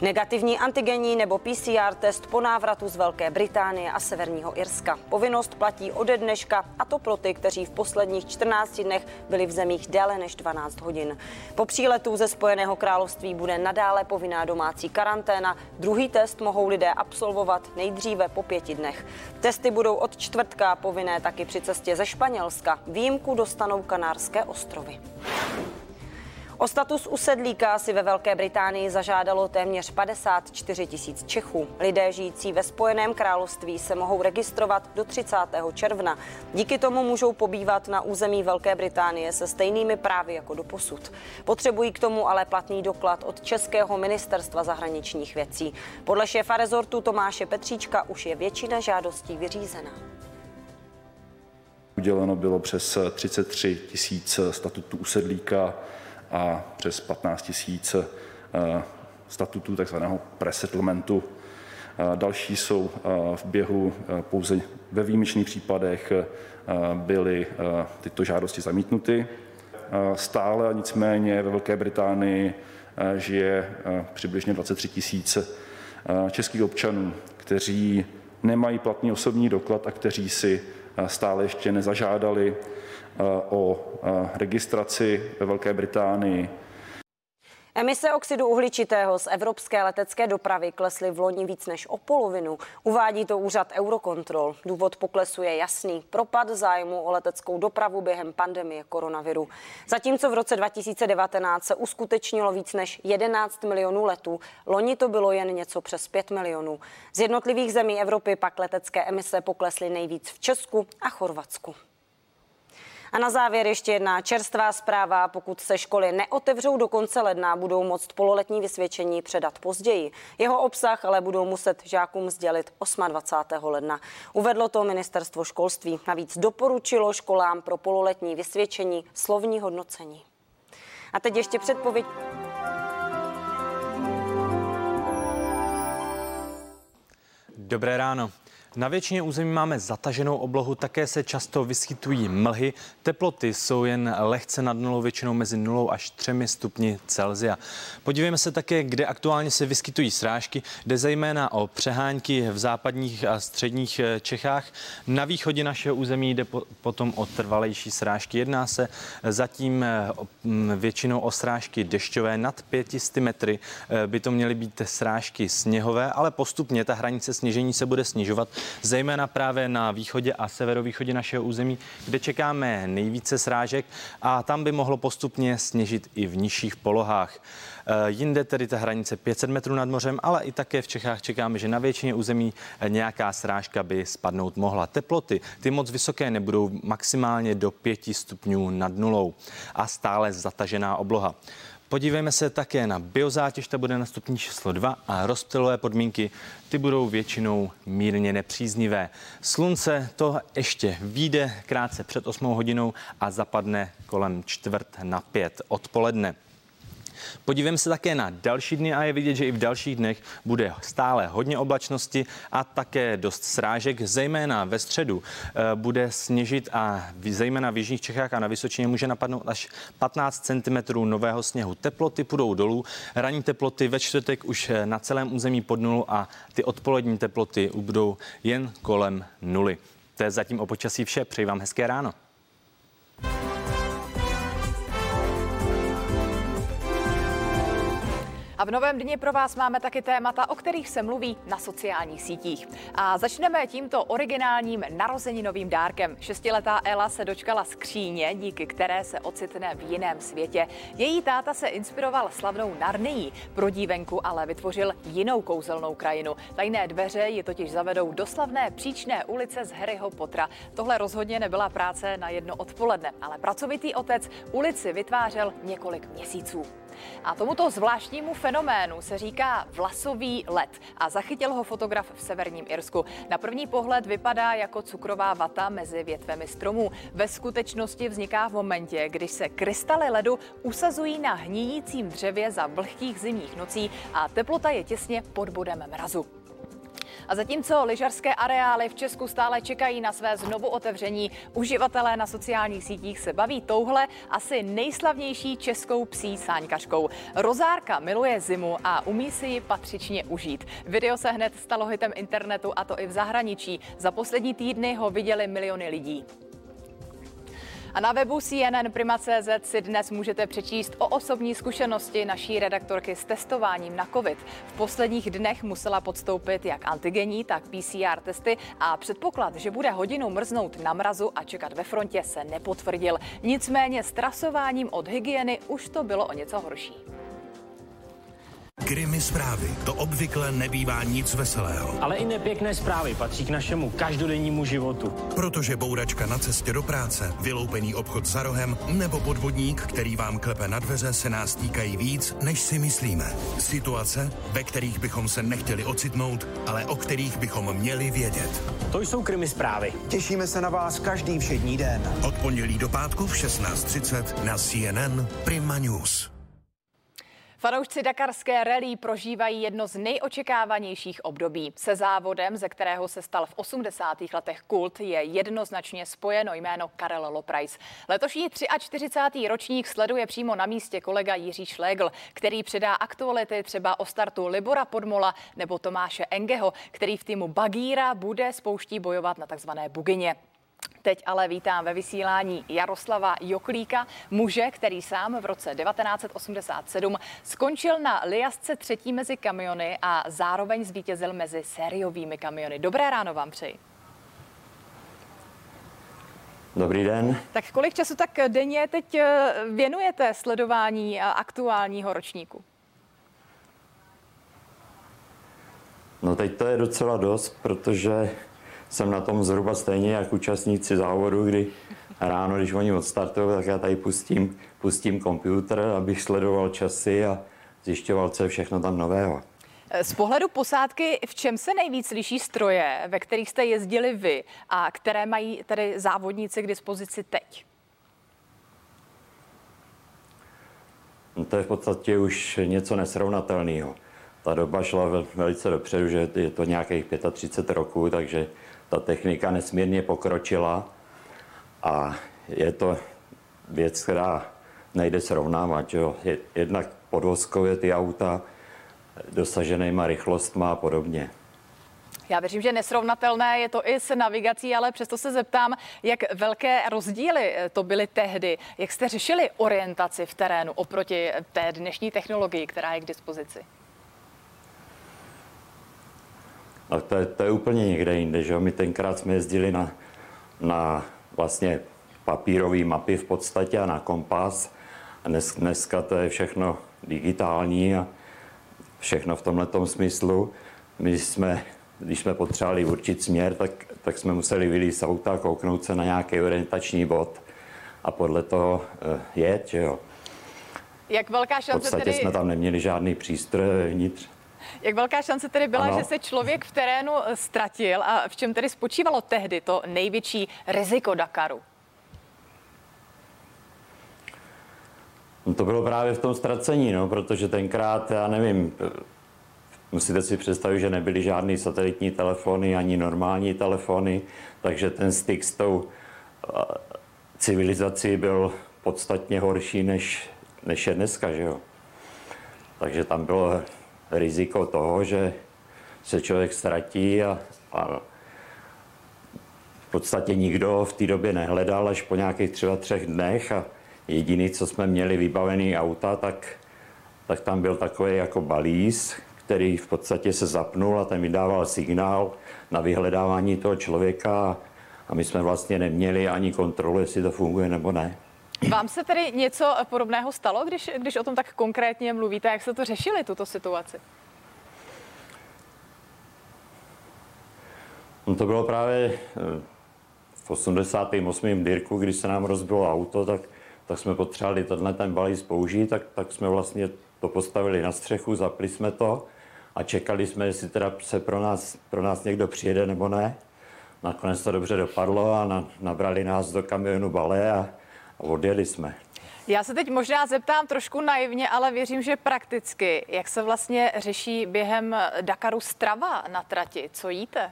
Speaker 3: Negativní antigenní nebo PCR test po návratu z Velké Británie a Severního Irska. Povinnost platí ode dneška a to pro ty, kteří v posledních 14 dnech byli v zemích déle než 12 hodin. Po příletu ze Spojeného království bude nadále povinná domácí karanténa. Druhý test mohou lidé absolvovat nejdříve po pěti dnech. Testy budou od čtvrtka povinné taky při cestě ze Španělska. Výjimku dostanou Kanárské ostrovy. O status usedlíka si ve Velké Británii zažádalo téměř 54 tisíc Čechů. Lidé žijící ve Spojeném království se mohou registrovat do 30. června. Díky tomu můžou pobývat na území Velké Británie se stejnými právy jako do posud. Potřebují k tomu ale platný doklad od Českého ministerstva zahraničních věcí. Podle šéfa rezortu Tomáše Petříčka už je většina žádostí vyřízena.
Speaker 24: Uděleno bylo přes 33 tisíc statutů usedlíka
Speaker 25: a přes 15 tisíc statutů takzvaného presettlementu. Další jsou v běhu pouze ve výjimečných případech byly tyto žádosti zamítnuty. Stále nicméně ve Velké Británii žije přibližně 23 tisíc českých občanů, kteří nemají platný osobní doklad a kteří si stále ještě nezažádali o registraci ve Velké Británii
Speaker 3: Emise oxidu uhličitého z evropské letecké dopravy klesly v loni víc než o polovinu. Uvádí to úřad Eurocontrol. Důvod poklesu je jasný. Propad zájmu o leteckou dopravu během pandemie koronaviru. Zatímco v roce 2019 se uskutečnilo víc než 11 milionů letů, loni to bylo jen něco přes 5 milionů. Z jednotlivých zemí Evropy pak letecké emise poklesly nejvíc v Česku a Chorvatsku. A na závěr ještě jedna čerstvá zpráva. Pokud se školy neotevřou do konce ledna, budou moct pololetní vysvědčení předat později. Jeho obsah ale budou muset žákům sdělit 28. ledna. Uvedlo to ministerstvo školství. Navíc doporučilo školám pro pololetní vysvědčení slovní hodnocení. A teď ještě předpověď.
Speaker 4: Dobré ráno. Na většině území máme zataženou oblohu, také se často vyskytují mlhy. Teploty jsou jen lehce nad nulou, většinou mezi 0 až 3 stupni Celzia. Podívejme se také, kde aktuálně se vyskytují srážky. Jde zejména o přehánky v západních a středních eh, Čechách. Na východě našeho území jde potom o trvalejší srážky. Jedná se zatím eh, většinou o srážky dešťové nad 500 metry. Eh, by to měly být srážky sněhové, ale postupně ta hranice sněžení se bude snižovat zejména právě na východě a severovýchodě našeho území, kde čekáme nejvíce srážek a tam by mohlo postupně sněžit i v nižších polohách. E, jinde tedy ta hranice 500 metrů nad mořem, ale i také v Čechách čekáme, že na většině území nějaká srážka by spadnout mohla. Teploty, ty moc vysoké nebudou, maximálně do 5 stupňů nad nulou a stále zatažená obloha. Podívejme se také na biozátěž, ta bude na stupní číslo 2 a rozptylové podmínky, ty budou většinou mírně nepříznivé. Slunce to ještě vyjde krátce před 8 hodinou a zapadne kolem čtvrt na pět odpoledne. Podívejme se také na další dny a je vidět, že i v dalších dnech bude stále hodně oblačnosti a také dost srážek, zejména ve středu eh, bude sněžit a zejména v jižních Čechách a na Vysočině může napadnout až 15 cm nového sněhu. Teploty půjdou dolů, ranní teploty ve čtvrtek už eh, na celém území pod nulu a ty odpolední teploty budou jen kolem nuly. To je zatím o počasí vše. Přeji vám hezké ráno.
Speaker 2: A v novém dni pro vás máme taky témata, o kterých se mluví na sociálních sítích. A začneme tímto originálním narozeninovým dárkem. Šestiletá Ela se dočkala skříně, díky které se ocitne v jiném světě. Její táta se inspiroval slavnou Narnií. Pro dívenku ale vytvořil jinou kouzelnou krajinu. Tajné dveře ji totiž zavedou do slavné příčné ulice z Harryho Pottera. Tohle rozhodně nebyla práce na jedno odpoledne, ale pracovitý otec ulici vytvářel několik měsíců. A tomuto zvláštnímu fenoménu se říká vlasový let a zachytil ho fotograf v severním Irsku. Na první pohled vypadá jako cukrová vata mezi větvemi stromů. Ve skutečnosti vzniká v momentě, když se krystaly ledu usazují na hníjícím dřevě za vlhkých zimních nocí a teplota je těsně pod bodem mrazu. A zatímco lyžařské areály v Česku stále čekají na své znovu otevření, uživatelé na sociálních sítích se baví touhle asi nejslavnější českou psí sáňkařkou. Rozárka miluje zimu a umí si ji patřičně užít. Video se hned stalo hitem internetu a to i v zahraničí. Za poslední týdny ho viděli miliony lidí. A na webu CNN Prima.cz si dnes můžete přečíst o osobní zkušenosti naší redaktorky s testováním na COVID. V posledních dnech musela podstoupit jak antigenní, tak PCR testy a předpoklad, že bude hodinu mrznout na mrazu a čekat ve frontě, se nepotvrdil. Nicméně s trasováním od hygieny už to bylo o něco horší.
Speaker 1: Krimi zprávy. To obvykle nebývá nic veselého.
Speaker 26: Ale i nepěkné zprávy patří k našemu každodennímu životu.
Speaker 1: Protože bouračka na cestě do práce, vyloupený obchod za rohem nebo podvodník, který vám klepe na dveře, se nás týkají víc, než si myslíme. Situace, ve kterých bychom se nechtěli ocitnout, ale o kterých bychom měli vědět.
Speaker 26: To jsou krimi zprávy.
Speaker 27: Těšíme se na vás každý všední den.
Speaker 1: Od pondělí do pátku v 16.30 na CNN Prima News.
Speaker 2: Fanoušci dakarské rally prožívají jedno z nejočekávanějších období. Se závodem, ze kterého se stal v 80. letech kult, je jednoznačně spojeno jméno Karel Loprajs. Letošní 43. ročník sleduje přímo na místě kolega Jiří Šlégl, který předá aktuality třeba o startu Libora Podmola nebo Tomáše Engeho, který v týmu Bagíra bude spouští bojovat na takzvané Bugině. Teď ale vítám ve vysílání Jaroslava Joklíka, muže, který sám v roce 1987 skončil na Liasce třetí mezi kamiony a zároveň zvítězil mezi sériovými kamiony. Dobré ráno vám přeji.
Speaker 24: Dobrý den.
Speaker 2: Tak kolik času tak denně teď eh, věnujete sledování aktuálního ročníku?
Speaker 24: No teď to je docela dost, protože jsem na tom zhruba stejně jak účastníci závodu, kdy ráno, když oni odstartují, tak já tady pustím, pustím počítač, abych sledoval časy a zjišťoval, co je všechno tam nového.
Speaker 2: Z pohledu posádky, v čem se nejvíc liší stroje, ve kterých jste jezdili vy a které mají tedy závodníci k dispozici teď?
Speaker 24: No to je v podstatě už něco nesrovnatelného. Ta doba šla velice dopředu, že je to nějakých 35 roků, takže ta technika nesmírně pokročila a je to věc, která nejde srovnávat. Jo. Jednak podvozkově ty auta, dosaženýma rychlostma a podobně.
Speaker 2: Já věřím, že nesrovnatelné je to i s navigací, ale přesto se zeptám, jak velké rozdíly to byly tehdy. Jak jste řešili orientaci v terénu oproti té dnešní technologii, která je k dispozici?
Speaker 24: No to je, to je úplně někde jinde, že My tenkrát jsme jezdili na, na vlastně papírové mapy v podstatě a na kompas. A dnes, dneska to je všechno digitální a všechno v tomhle smyslu. My jsme, když jsme potřebovali určit směr, tak, tak jsme museli vylít z auta, kouknout se na nějaký orientační bod a podle toho uh, jet, že jo.
Speaker 2: Jak velká šance
Speaker 24: V podstatě
Speaker 2: tedy...
Speaker 24: jsme tam neměli žádný přístroj vnitř.
Speaker 2: Jak velká šance tedy byla,
Speaker 24: ano.
Speaker 2: že se člověk v terénu eh, ztratil a v čem tedy spočívalo tehdy to největší riziko Dakaru?
Speaker 24: No to bylo právě v tom ztracení, no, protože tenkrát, já nevím, musíte si představit, že nebyly žádný satelitní telefony ani normální telefony, takže ten styk s tou civilizací byl podstatně horší, než, než je dneska, že jo. Takže tam bylo riziko toho, že se člověk ztratí a, a v podstatě nikdo v té době nehledal až po nějakých třeba třech dnech a jediný, co jsme měli vybavený auta, tak, tak tam byl takový jako balíz, který v podstatě se zapnul a ten mi dával signál na vyhledávání toho člověka a my jsme vlastně neměli ani kontrolu, jestli to funguje nebo ne.
Speaker 2: Vám se tedy něco podobného stalo, když, když o tom tak konkrétně mluvíte? Jak se to řešili, tuto situaci?
Speaker 24: No to bylo právě eh, v 88. Dirku, když se nám rozbilo auto, tak, tak jsme potřebovali tenhle ten balíz použít, tak, tak jsme vlastně to postavili na střechu, zapli jsme to a čekali jsme, jestli teda se pro nás, pro nás někdo přijede nebo ne. Nakonec to dobře dopadlo a na, nabrali nás do kamionu balé a odjeli jsme.
Speaker 2: Já se teď možná zeptám trošku naivně, ale věřím, že prakticky. Jak se vlastně řeší během Dakaru strava na trati? Co jíte?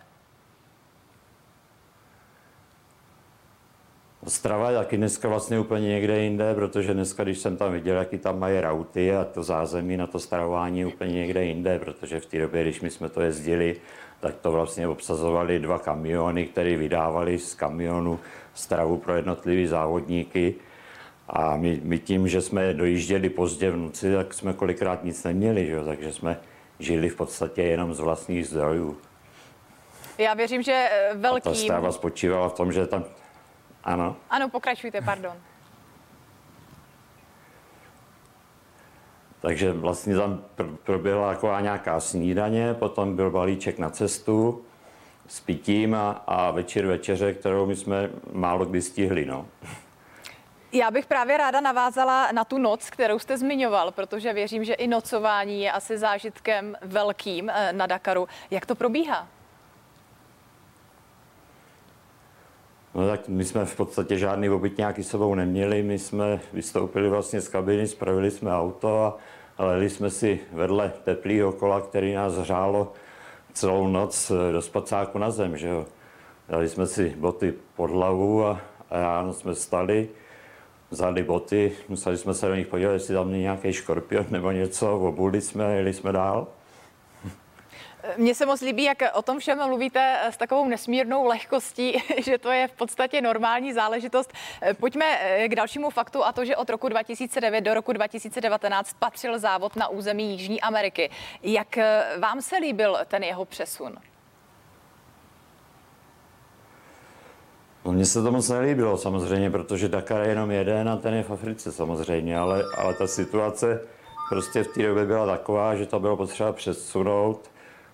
Speaker 24: Strava je taky dneska vlastně úplně někde jinde, protože dneska, když jsem tam viděl, jaký tam mají rauty a to zázemí na to stravování je úplně někde jinde, protože v té době, když my jsme to jezdili, tak to vlastně obsazovali dva kamiony, které vydávali z kamionu stravu pro jednotlivé závodníky. A my, my tím, že jsme dojížděli pozdě v noci, tak jsme kolikrát nic neměli, že? takže jsme žili v podstatě jenom z vlastních zdrojů.
Speaker 2: Já věřím, že velký...
Speaker 24: A ta strava spočívala v tom, že tam ano.
Speaker 2: Ano, pokračujte, pardon.
Speaker 24: Takže vlastně tam proběhla taková nějaká snídaně, potom byl balíček na cestu s pitím a, a večer večeře, kterou my jsme málo kdy stihli. No.
Speaker 2: Já bych právě ráda navázala na tu noc, kterou jste zmiňoval, protože věřím, že i nocování je asi zážitkem velkým eh, na Dakaru. Jak to probíhá?
Speaker 24: No tak my jsme v podstatě žádný obytňáky sebou neměli, my jsme vystoupili vlastně z kabiny, spravili jsme auto a, a leli jsme si vedle teplého kola, který nás hřálo celou noc eh, do spacáku na zem, že jo. Dali jsme si boty pod hlavu a, a ráno jsme stali, vzali boty, museli jsme se do nich podívat, jestli tam není nějaký škorpion nebo něco, obuli jsme a jeli jsme dál.
Speaker 2: Mně se moc líbí, jak o tom všem mluvíte s takovou nesmírnou lehkostí, že to je v podstatě normální záležitost. Pojďme k dalšímu faktu a to, že od roku 2009 do roku 2019 patřil závod na území Jižní Ameriky. Jak vám se líbil ten jeho přesun?
Speaker 24: No, mně se to moc nelíbilo samozřejmě, protože Dakar je jenom jeden a ten je v Africe samozřejmě, ale, ale ta situace prostě v té době byla taková, že to bylo potřeba přesunout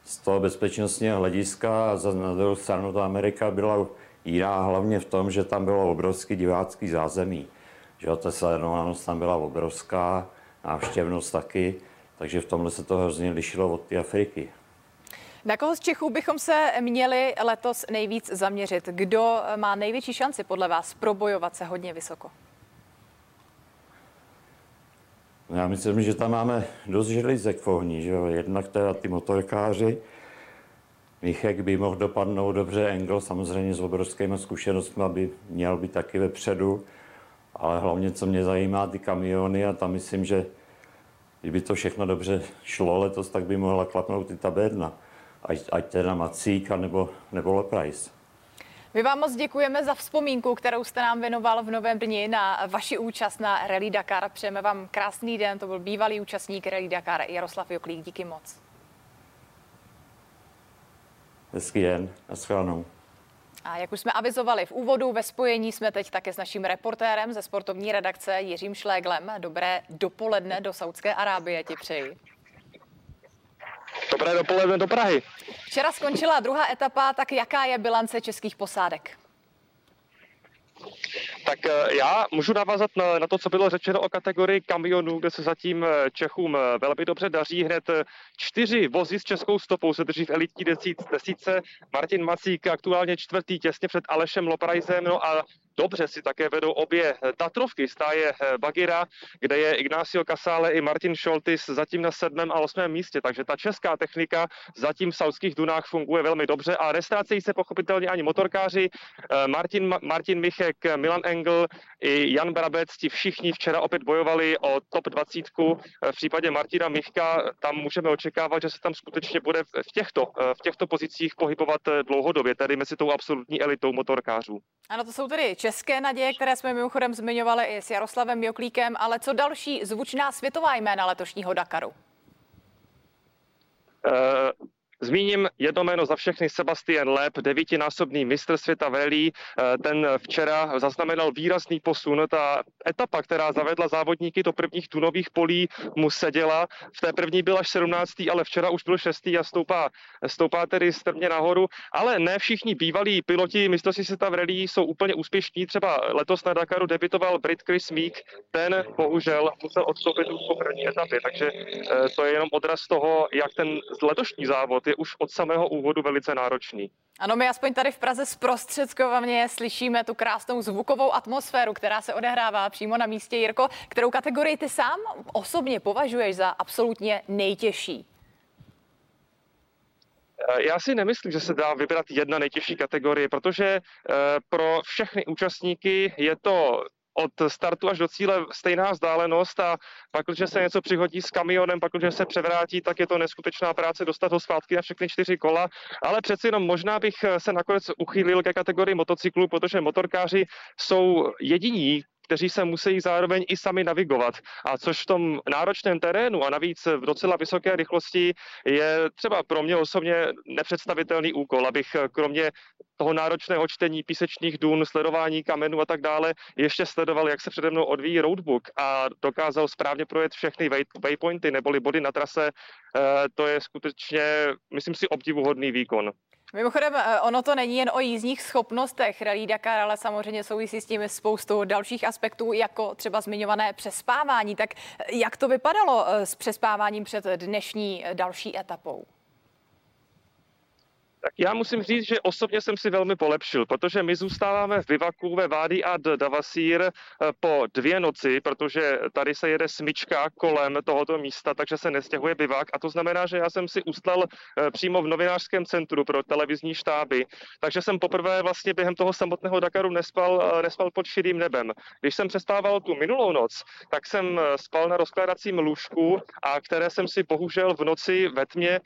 Speaker 24: z toho bezpečnostního hlediska a za, na druhou stranu ta Amerika byla jiná hlavně v tom, že tam bylo obrovský divácký zázemí. Že ta sledovanost tam byla obrovská, návštěvnost taky, takže v tomhle se to hrozně lišilo od té Afriky.
Speaker 2: Na koho z Čechů bychom se měli letos nejvíc zaměřit? Kdo má největší šanci podle vás probojovat se hodně vysoko?
Speaker 24: Já myslím, že tam máme dost želízek v ohni, že jo? Jednak teda ty motorkáři, Michek by mohl dopadnout dobře, Engel samozřejmě s obrovskými zkušenostmi by měl být taky vepředu, ale hlavně, co mě zajímá, ty kamiony a tam myslím, že kdyby to všechno dobře šlo letos, tak by mohla klapnout i ta bedna ať, ať teda Macík nebo, nebo Leprice.
Speaker 2: My vám moc děkujeme za vzpomínku, kterou jste nám věnoval v novém dni na vaši účast na Rally Dakar. Přejeme vám krásný den, to byl bývalý účastník Rally Dakar Jaroslav Joklík. Díky moc.
Speaker 24: Hezký den, naschledanou.
Speaker 2: A jak už jsme avizovali v úvodu, ve spojení jsme teď také s naším reportérem ze sportovní redakce Jiřím Šléglem. Dobré dopoledne do Saudské Arábie ti přeji.
Speaker 28: Dobré dopoledne do Prahy.
Speaker 2: Včera skončila druhá etapa, tak jaká je bilance českých posádek?
Speaker 28: Tak eh, já můžu navázat na, na to, co bylo řečeno o kategorii kamionů, kde se zatím eh, Čechům eh, velmi dobře daří. Hned čtyři vozy s českou stopou se drží v elitní desítce. Martin Macík aktuálně čtvrtý těsně před Alešem Loprajzem. No a dobře si také vedou obě Tatrovky. Stáje Bagira, kde je Ignacio Casale i Martin Šoltis zatím na sedmém a osmém místě. Takže ta česká technika zatím v saudských dunách funguje velmi dobře a nestrácejí se pochopitelně ani motorkáři. Martin, Martin Michek, Milan Engel i Jan Brabec, ti všichni včera opět bojovali o top 20. V případě Martina Michka tam můžeme očekávat, že se tam skutečně bude v těchto, v těchto pozicích pohybovat dlouhodobě, tedy mezi tou absolutní elitou motorkářů.
Speaker 2: Ano, to jsou tedy české naděje, které jsme mimochodem zmiňovali i s Jaroslavem Joklíkem, ale co další zvučná světová jména letošního Dakaru?
Speaker 28: Uh, Zmíním jedno jméno za všechny, Sebastian Leb, devítinásobný mistr světa velí. Eh, ten včera zaznamenal výrazný posun. Ta etapa, která zavedla závodníky do prvních tunových polí, mu seděla. V té první byl až 17. ale včera už byl 6. a stoupá, stoupá tedy strmě nahoru. Ale ne všichni bývalí piloti mistrovství světa v rally jsou úplně úspěšní. Třeba letos na Dakaru debitoval Brit Chris Meek. Ten bohužel musel odstoupit už po první etapě. Takže eh, to je jenom odraz toho, jak ten letošní závod je už od samého úvodu velice náročný.
Speaker 2: Ano, my aspoň tady v Praze zprostředkovaně slyšíme tu krásnou zvukovou atmosféru, která se odehrává přímo na místě. Jirko, kterou kategorii ty sám osobně považuješ za absolutně nejtěžší?
Speaker 28: Eh, já si nemyslím, že se dá vybrat jedna nejtěžší kategorie, protože eh, pro všechny účastníky je to od startu až do cíle stejná vzdálenost a pak, když se něco přihodí s kamionem, pak, když se převrátí, tak je to neskutečná práce dostat ho zpátky na všechny čtyři kola, ale přeci jenom možná bych se nakonec uchýlil ke kategorii motocyklu, protože motorkáři jsou jediní, kteří se musí zároveň i sami navigovat. A což v tom náročném terénu a navíc v docela vysoké rychlosti je třeba pro mě osobně nepředstavitelný úkol, abych kromě toho náročného čtení písečných dun, sledování kamenů a tak dále, ještě sledoval, jak se přede mnou odvíjí roadbook a dokázal správně projet všechny waypointy neboli body na trase. Eh, to je skutečně, myslím si, obdivuhodný výkon.
Speaker 2: Mimochodem, eh, ono to není jen o jízdních schopnostech Rally Dakar, ale samozřejmě souvisí s tím spoustu dalších aspektů, jako třeba zmiňované přespávání. Tak eh, jak to vypadalo s přespáváním před dnešní další etapou?
Speaker 28: Tak já musím říct, že osobně jsem si velmi polepšil, protože my zůstáváme v bivaku ve Vádi ad Davasír eh, po dvě noci, protože tady se jede smyčka kolem tohoto místa, takže se nestěhuje bivak a to znamená, že já jsem si ustal eh, přímo v novinářském centru pro televizní štáby, takže jsem poprvé vlastně během toho samotného Dakaru nespal, eh, nespal pod širým nebem. Když jsem přespával tu minulou noc, tak jsem spal na rozkládacím lůžku a které jsem si bohužel v noci ve tmě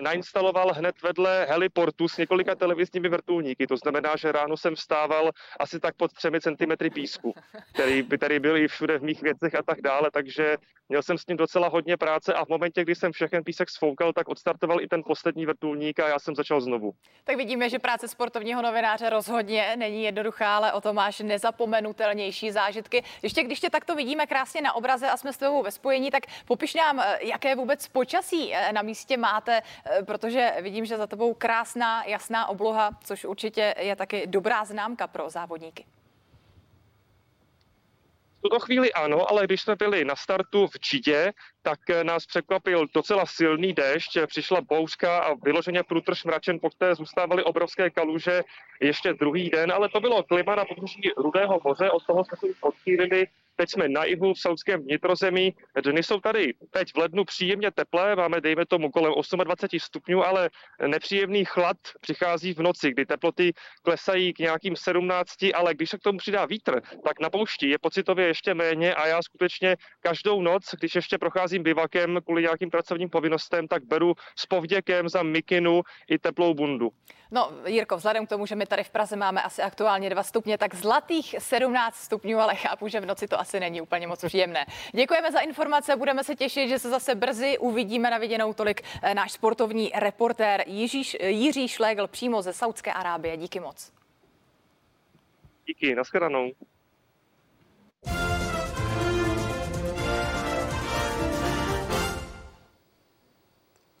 Speaker 28: nainstaloval hned vedle heliportu s několika televizními vrtulníky. To znamená, že ráno jsem vstával asi tak pod třemi centimetry písku, který by tady byl i všude v mých věcech a tak dále, takže měl jsem s ním docela hodně práce a v momentě, kdy jsem všechen písek sfoukal, tak odstartoval i ten poslední vrtulník a já jsem začal znovu.
Speaker 2: Tak vidíme, že práce sportovního novináře rozhodně není jednoduchá, ale o to máš nezapomenutelnější zážitky. Ještě když tě takto vidíme krásně na obraze a jsme s tebou ve spojení, tak popiš nám, jaké vůbec počasí eh, na místě máte, eh, protože vidím, že za tebou krásná, jasná obloha, což určitě je taky dobrá známka pro závodníky.
Speaker 28: V tuto chvíli ano, ale když jsme byli na startu v Čidě, tak nás překvapil docela silný déšť, přišla bouřka a vyloženě průtrž mračen, po které zůstávaly obrovské kaluže ještě druhý den, ale to bylo klima na pobřeží Rudého moře, od toho jsme se odchýlili Teď jsme na jihu v saudském vnitrozemí. Dny jsou tady teď v lednu příjemně teplé, máme dejme tomu kolem 28 stupňů, ale nepříjemný chlad přichází v noci, kdy teploty klesají k nějakým 17, ale když se k tomu přidá vítr, tak na poušti je pocitově ještě méně a já skutečně každou noc, když ještě procházím bivakem kvůli nějakým pracovním povinnostem, tak beru s povděkem za mikinu i teplou bundu.
Speaker 2: No, Jirko, vzhledem k tomu, že my tady v Praze máme asi aktuálně 2 stupně, tak zlatých 17 stupňů, ale chápu, že v noci to asi není úplně moc příjemné. Děkujeme za informace, budeme se těšit, že se zase brzy uvidíme na viděnou tolik eh, náš sportovní reportér Jiří, Jiří Šlegl přímo ze Saudské Arábie. Díky moc.
Speaker 28: Díky, nashledanou.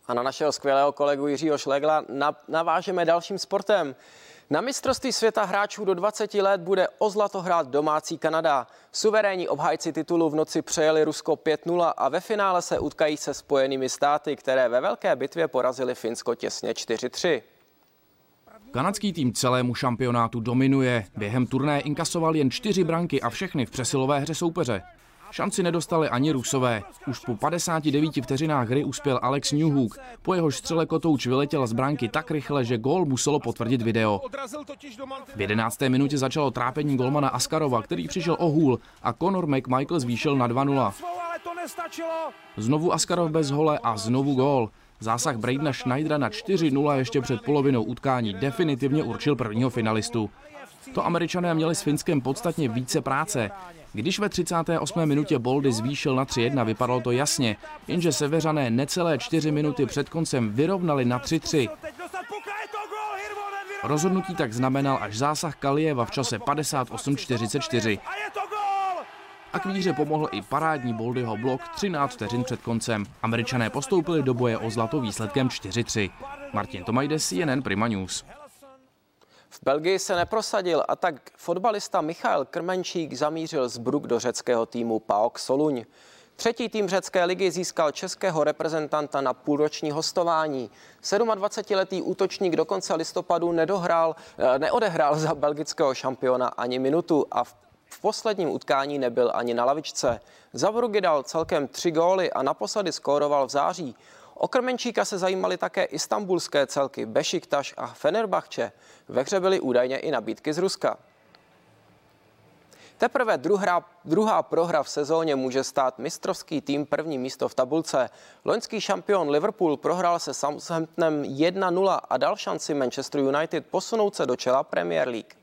Speaker 17: A na našeho skvělého kolegu Jiřího Šlegla navážeme dalším sportem. Na mistrovství světa hráčů do 20 let bude o zlato hrát domácí Kanada. Suverénní obhájci titulu v noci přejeli Rusko 5-0 a ve finále se utkají se spojenými státy, které ve velké bitvě porazili Finsko těsně 4-3.
Speaker 18: Kanadský tým celému šampionátu dominuje. Během turné inkasoval jen čtyři branky a všechny v přesilové hře soupeře. Šanci nedostali ani Rusové. Už po 59 vteřinách hry uspěl Alex Newhook. Po jeho střele kotouč vyletěl z branky tak rychle, že gól muselo potvrdit video. V 11. minutě začalo trápení golmana Askarova, který přišel o hůl a Conor McMichael zvýšil na 2-0. Znovu Askarov bez hole a znovu gól. Zásah Bradena Schneidera na 4-0 ještě před polovinou utkání definitivně určil prvního finalistu. To američané měli s Finskem podstatně více práce. Když ve 38. minutě Boldy zvýšil na 3-1, vypadalo to jasně, jenže seveřané necelé 4 minuty před koncem vyrovnali na 3-3. Rozhodnutí tak znamenal až zásah Kalieva v čase 58-44. A k víře pomohl i parádní Boldyho blok 13 vteřin před koncem. Američané postoupili do boje o zlato výsledkem 4-3. Martin Tomajdes, CNN Prima News.
Speaker 17: V Belgii se neprosadil a tak fotbalista Michal Krmenčík zamířil z Bruk do řeckého týmu PAOK Soluň. Třetí tým řecké ligy získal českého reprezentanta na půlroční hostování. 27-letý útočník do konce listopadu nedohrál, eh, neodehrál za belgického šampiona ani minutu a v v posledním utkání nebyl ani na lavičce. Za Brugy dal celkem tři góly a naposledy skóroval v září. O Krmenčíka se zajímaly také istambulské celky Bešiktaš a Fenerbahče. Ve hře byly údajně i nabídky z Ruska. Teprve druhá, druhá prohra v sezóně může stát mistrovský tým první místo v tabulce. Loňský šampion Liverpool prohrál se Southamptonem 1-0 a dal šanci Manchester United posunout se do čela Premier League.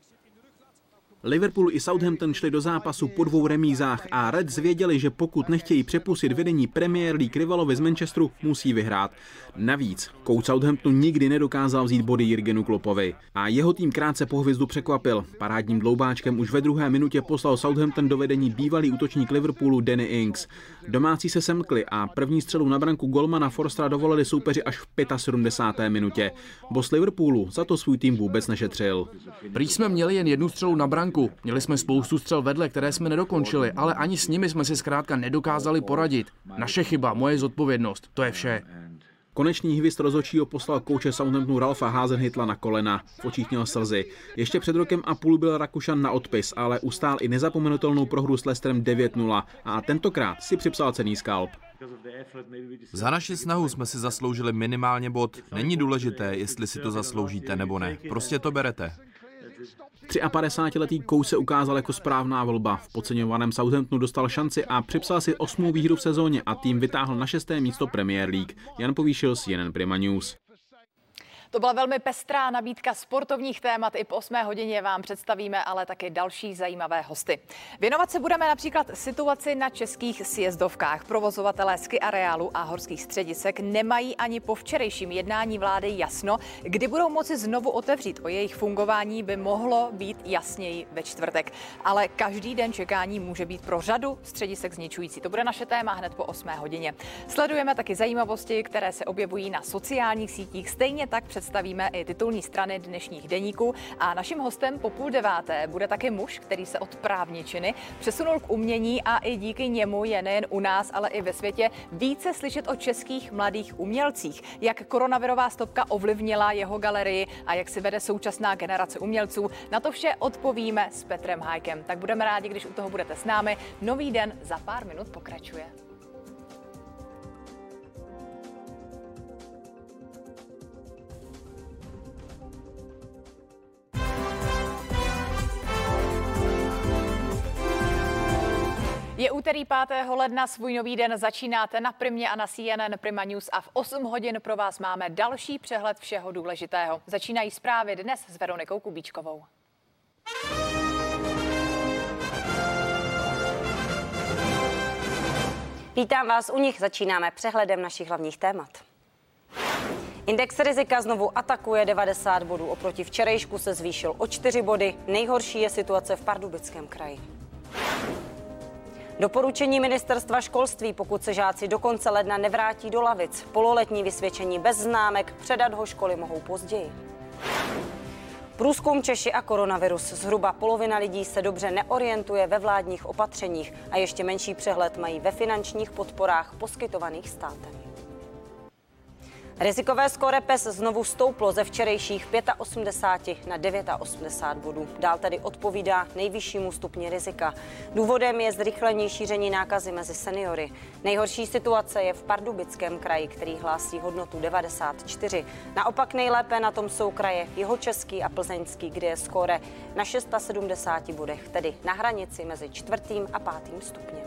Speaker 20: Liverpool i Southampton šli do zápasu po dvou remízách a Reds věděli, že pokud nechtějí přepustit vedení Premier League rivalovi z Manchesteru, musí vyhrát. Navíc, coach Southamptonu nikdy nedokázal vzít body Jirgenu Klopovi a jeho tým krátce po hvězdu překvapil. Parádním dloubáčkem už ve druhé minutě poslal Southampton do vedení bývalý útočník Liverpoolu Danny Ings. Domácí se semkli a první střelu na branku golmana Forstra dovolili soupeři až v 75. minutě. Boss Liverpoolu za to svůj tým vůbec nešetřil.
Speaker 18: Prý jsme měli jen jednu střelu na branku. Měli jsme spoustu střel vedle, které jsme nedokončili, ale ani s nimi jsme si zkrátka nedokázali poradit. Naše chyba, moje zodpovědnost, to je vše.
Speaker 20: Konečný hvist rozhodčího poslal kouče Southamptonu Ralfa Hazenhitla na kolena. V očích měl slzy. Ještě před rokem a půl byl Rakušan na odpis, ale ustál i nezapomenutelnou prohru s Lesterem 9-0 a tentokrát si připsal cený skalp.
Speaker 29: Za naši snahu jsme si zasloužili minimálně bod. Není důležité, jestli si to zasloužíte nebo ne. Prostě to berete.
Speaker 20: 53-letý Kou se ukázal jako správná volba. V podceňovaném Southamptonu dostal šanci a připsal si osmou výhru v sezóně a tým vytáhl na šesté místo Premier League. Jan Povýšil CNN Prima News.
Speaker 2: To byla velmi pestrá nabídka sportovních témat. I po 8 hodině vám představíme ale taky další zajímavé hosty. Věnovat se budeme například situaci na českých sjezdovkách. Provozovatelé ski areálu a horských středisek nemají ani po včerejším jednání vlády jasno, kdy budou moci znovu otevřít. O jejich fungování by mohlo být jasněji ve čtvrtek. Ale každý den čekání může být pro řadu středisek zničující. To bude naše téma hned po 8 hodině. Sledujeme taky zajímavosti, které se objevují na sociálních sítích. Stejně tak před představíme i titulní strany dnešních deníků a naším hostem po půl deváté bude také muž, který se od právničiny přesunul k umění a i díky němu je nejen u nás, ale i ve světě více slyšet o českých mladých umělcích. Jak koronavirová stopka ovlivnila jeho galerii a jak si vede současná generace umělců, na to vše odpovíme s Petrem Hajkem. Tak budeme rádi, když u toho budete s námi. Nový den za pár minut pokračuje. Je úterý 5. ledna, svůj nový den začínáte na Primě a na CNN Prima News a v 8 hodin pro vás máme další přehled všeho důležitého. Začínají zprávy dnes s Veronikou Kubíčkovou.
Speaker 3: Vítám vás u nich, začínáme přehledem našich hlavních témat. Index rizika znovu atakuje 90 bodů, oproti včerejšku se zvýšil o 4 body. Nejhorší je situace v Pardubickém kraji. Doporučení ministerstva školství, pokud se žáci do konce ledna nevrátí do lavic, pololetní vysvědčení bez známek, předat ho školy mohou později. Průzkum Češi a koronavirus. Zhruba polovina lidí se dobře neorientuje ve vládních opatřeních a ještě menší přehled mají ve finančních podporách poskytovaných státem. Rizikové skóre PES znovu stouplo ze včerejších 85 na 89 bodů. Dál tedy odpovídá nejvyššímu stupni rizika. Důvodem je zrychlení šíření nákazy mezi seniory. Nejhorší situace je v Pardubickém kraji, který hlásí hodnotu 94. Naopak nejlépe na tom jsou kraje Jihočeský a Plzeňský, kde je skóre na 670 bodech, tedy na hranici mezi čtvrtým a pátým stupněm.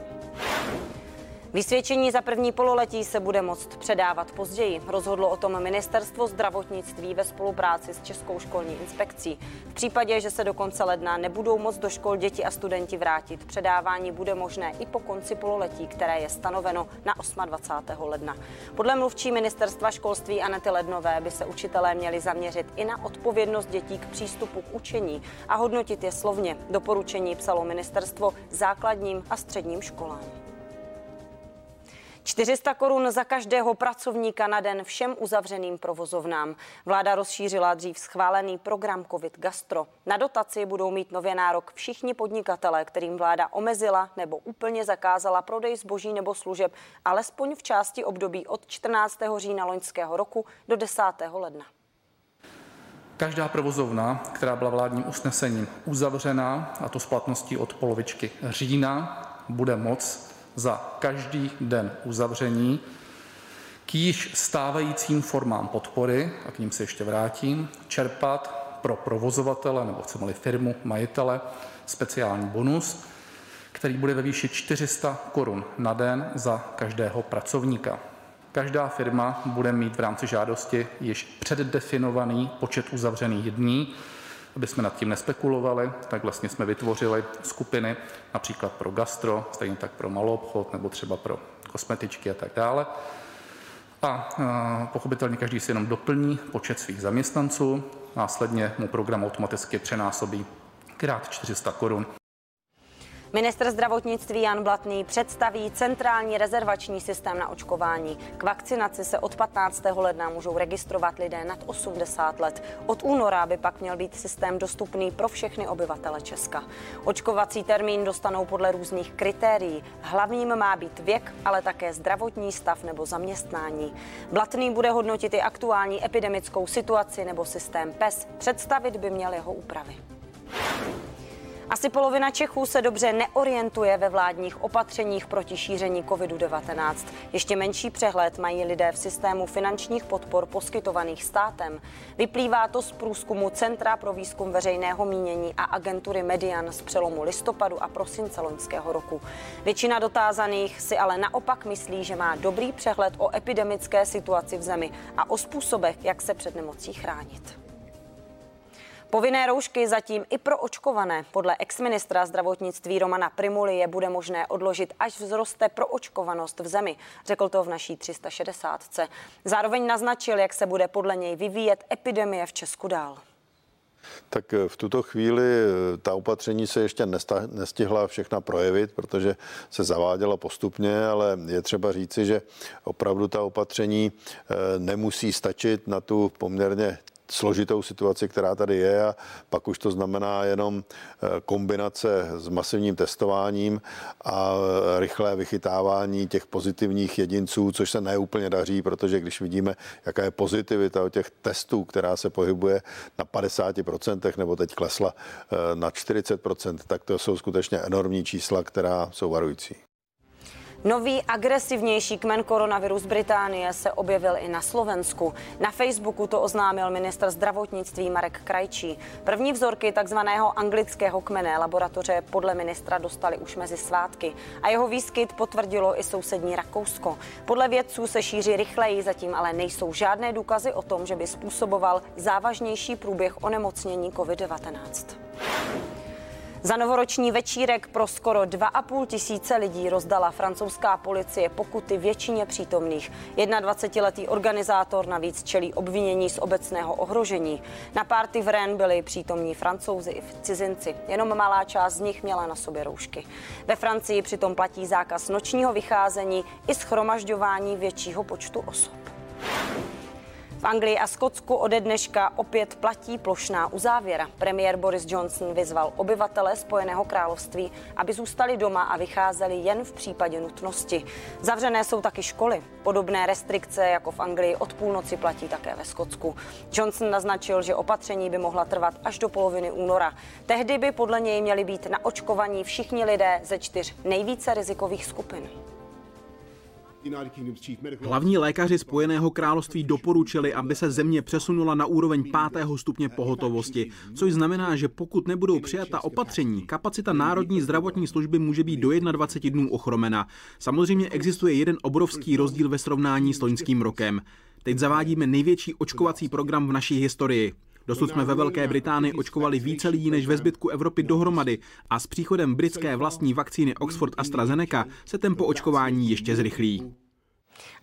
Speaker 3: Vysvědčení za první pololetí se bude moct předávat později. Rozhodlo o tom ministerstvo zdravotnictví ve spolupráci s Českou školní inspekcí. V případě, že se do konce ledna nebudou moct do škol děti a studenti vrátit, předávání bude možné i po konci pololetí, které je stanoveno na 28. ledna. Podle mluvčí ministerstva školství Anety Lednové by se učitelé měli zaměřit i na odpovědnost dětí k přístupu k učení a hodnotit je slovně. Doporučení psalo ministerstvo základním a středním školám. 400 korun za každého pracovníka na den všem uzavřeným provozovnám. Vláda rozšířila dřív schválený program COVID Gastro. Na dotaci budou mít nově nárok všichni podnikatelé, kterým vláda omezila nebo úplně zakázala prodej zboží nebo služeb, alespoň v části období od 14. října loňského roku do 10. ledna.
Speaker 5: Každá provozovna, která byla vládním usnesením uzavřená, a to s platností od polovičky října, bude moc za každý den uzavření k již stávajícím formám podpory, a k ním se ještě vrátím, čerpat pro provozovatele nebo chceme-li firmu, majitele, speciální bonus, který bude ve výši 400 korun na den za každého pracovníka. Každá firma bude mít v rámci žádosti již předdefinovaný počet uzavřených dní Aby jsme nad tím nespekulovali, tak vlastně jsme vytvořili skupiny například pro gastro, stejně tak pro malou obchod nebo třeba pro kosmetičky a tak dále. A pochopitelně každý si jenom doplní počet svých zaměstnanců, následně mu program automaticky přenásobí krát 400 korun.
Speaker 3: Ministr zdravotnictví Jan Blatný představí centrální rezervační systém na očkování. K vakcinaci se od 15. ledna můžou registrovat lidé nad 80 let. Od února by pak měl být systém dostupný pro všechny obyvatele Česka. Očkovací termín dostanou podle různých kritérií. Hlavním má být věk, ale také zdravotní stav nebo zaměstnání. Blatný bude hodnotit i aktuální epidemickou situaci nebo systém PES. Představit by měl jeho úpravy. Asi polovina Čechů se dobře neorientuje ve vládních opatřeních proti šíření COVID-19. Ještě menší přehled mají lidé v systému finančních podpor poskytovaných státem. Vyplývá to z průzkumu Centra pro výzkum veřejného mínění a agentury Median z přelomu listopadu a prosince loňského roku. Většina dotázaných si ale naopak myslí, že má dobrý přehled o epidemické situaci v zemi a o způsobech, jak se před nemocí chránit. Povinné roušky zatím i pro očkované. Podle exministra zdravotnictví Romana Primuly je bude možné odložit, až vzroste proočkovanost v zemi. Řekl to v naší 360. Zároveň naznačil, jak se bude podle něj vyvíjet epidemie v Česku dál.
Speaker 30: Tak v tuto chvíli eh, ta opatření se ještě nestihla všechna projevit, protože se zaváděla postupně, ale je třeba říci, že opravdu ta opatření eh, nemusí stačit na tu poměrně složitou situaci, která tady je a pak už to znamená jenom eh, kombinace s masivním testováním a rychlé vychytávání těch pozitivních jedinců, což se neúplně daří, protože když vidíme, jaká je pozitivita o těch testů, která se pohybuje na 50% nebo teď klesla eh, na 40%, tak to jsou skutečně enormní čísla, která jsou varující.
Speaker 3: Nový agresivnější kmen koronaviru z Británie se objevil i na Slovensku. Na Facebooku to oznámil ministr zdravotnictví Marek Krajčí. První vzorky takzvaného anglického kmene laboratoře podle ministra dostali už mezi svátky a jeho výskyt potvrdilo i sousední Rakousko. Podle vědců se šíří rychleji, zatím ale nejsou žádné důkazy o tom, že by způsoboval závažnější průběh onemocnění COVID-19. Za novoroční večírek pro skoro 2,5 tisíce lidí rozdala francouzská policie pokuty většině přítomných. 21-letý organizátor navíc čelí obvinění z obecného ohrožení. Na párty v Rennes byli přítomní francouzi i cizinci. Jenom malá část z nich měla na sobě roušky. Ve Francii přitom platí zákaz nočního vycházení i schromažďování většího počtu osob. V Anglii a Skotsku ode dneška opět platí plošná uzávěra. Premiér Boris Johnson vyzval obyvatele Spojeného království, aby zůstali doma a vycházeli jen v případě nutnosti. Zavřené jsou taky školy. Podobné restrikce jako v Anglii od půlnoci platí také ve Skotsku. Johnson naznačil, že opatření by mohla trvat až do poloviny února. Tehdy by podle něj měli být na očkovaní všichni lidé ze čtyř nejvíce rizikových skupin.
Speaker 20: Hlavní lékaři Spojeného království doporučili, aby se země přesunula na úroveň pátého stupně pohotovosti, což znamená, že pokud nebudou přijata opatření, kapacita Národní zdravotní služby může být do 21 dnů ochromena. Samozřejmě existuje jeden obrovský rozdíl ve srovnání s loňským rokem. Teď zavádíme největší očkovací program v naší historii. Dosud jsme ve Velké Británii očkovali více lidí než ve zbytku Evropy dohromady a s příchodem britské vlastní vakcíny Oxford AstraZeneca se tempo očkování ještě zrychlí.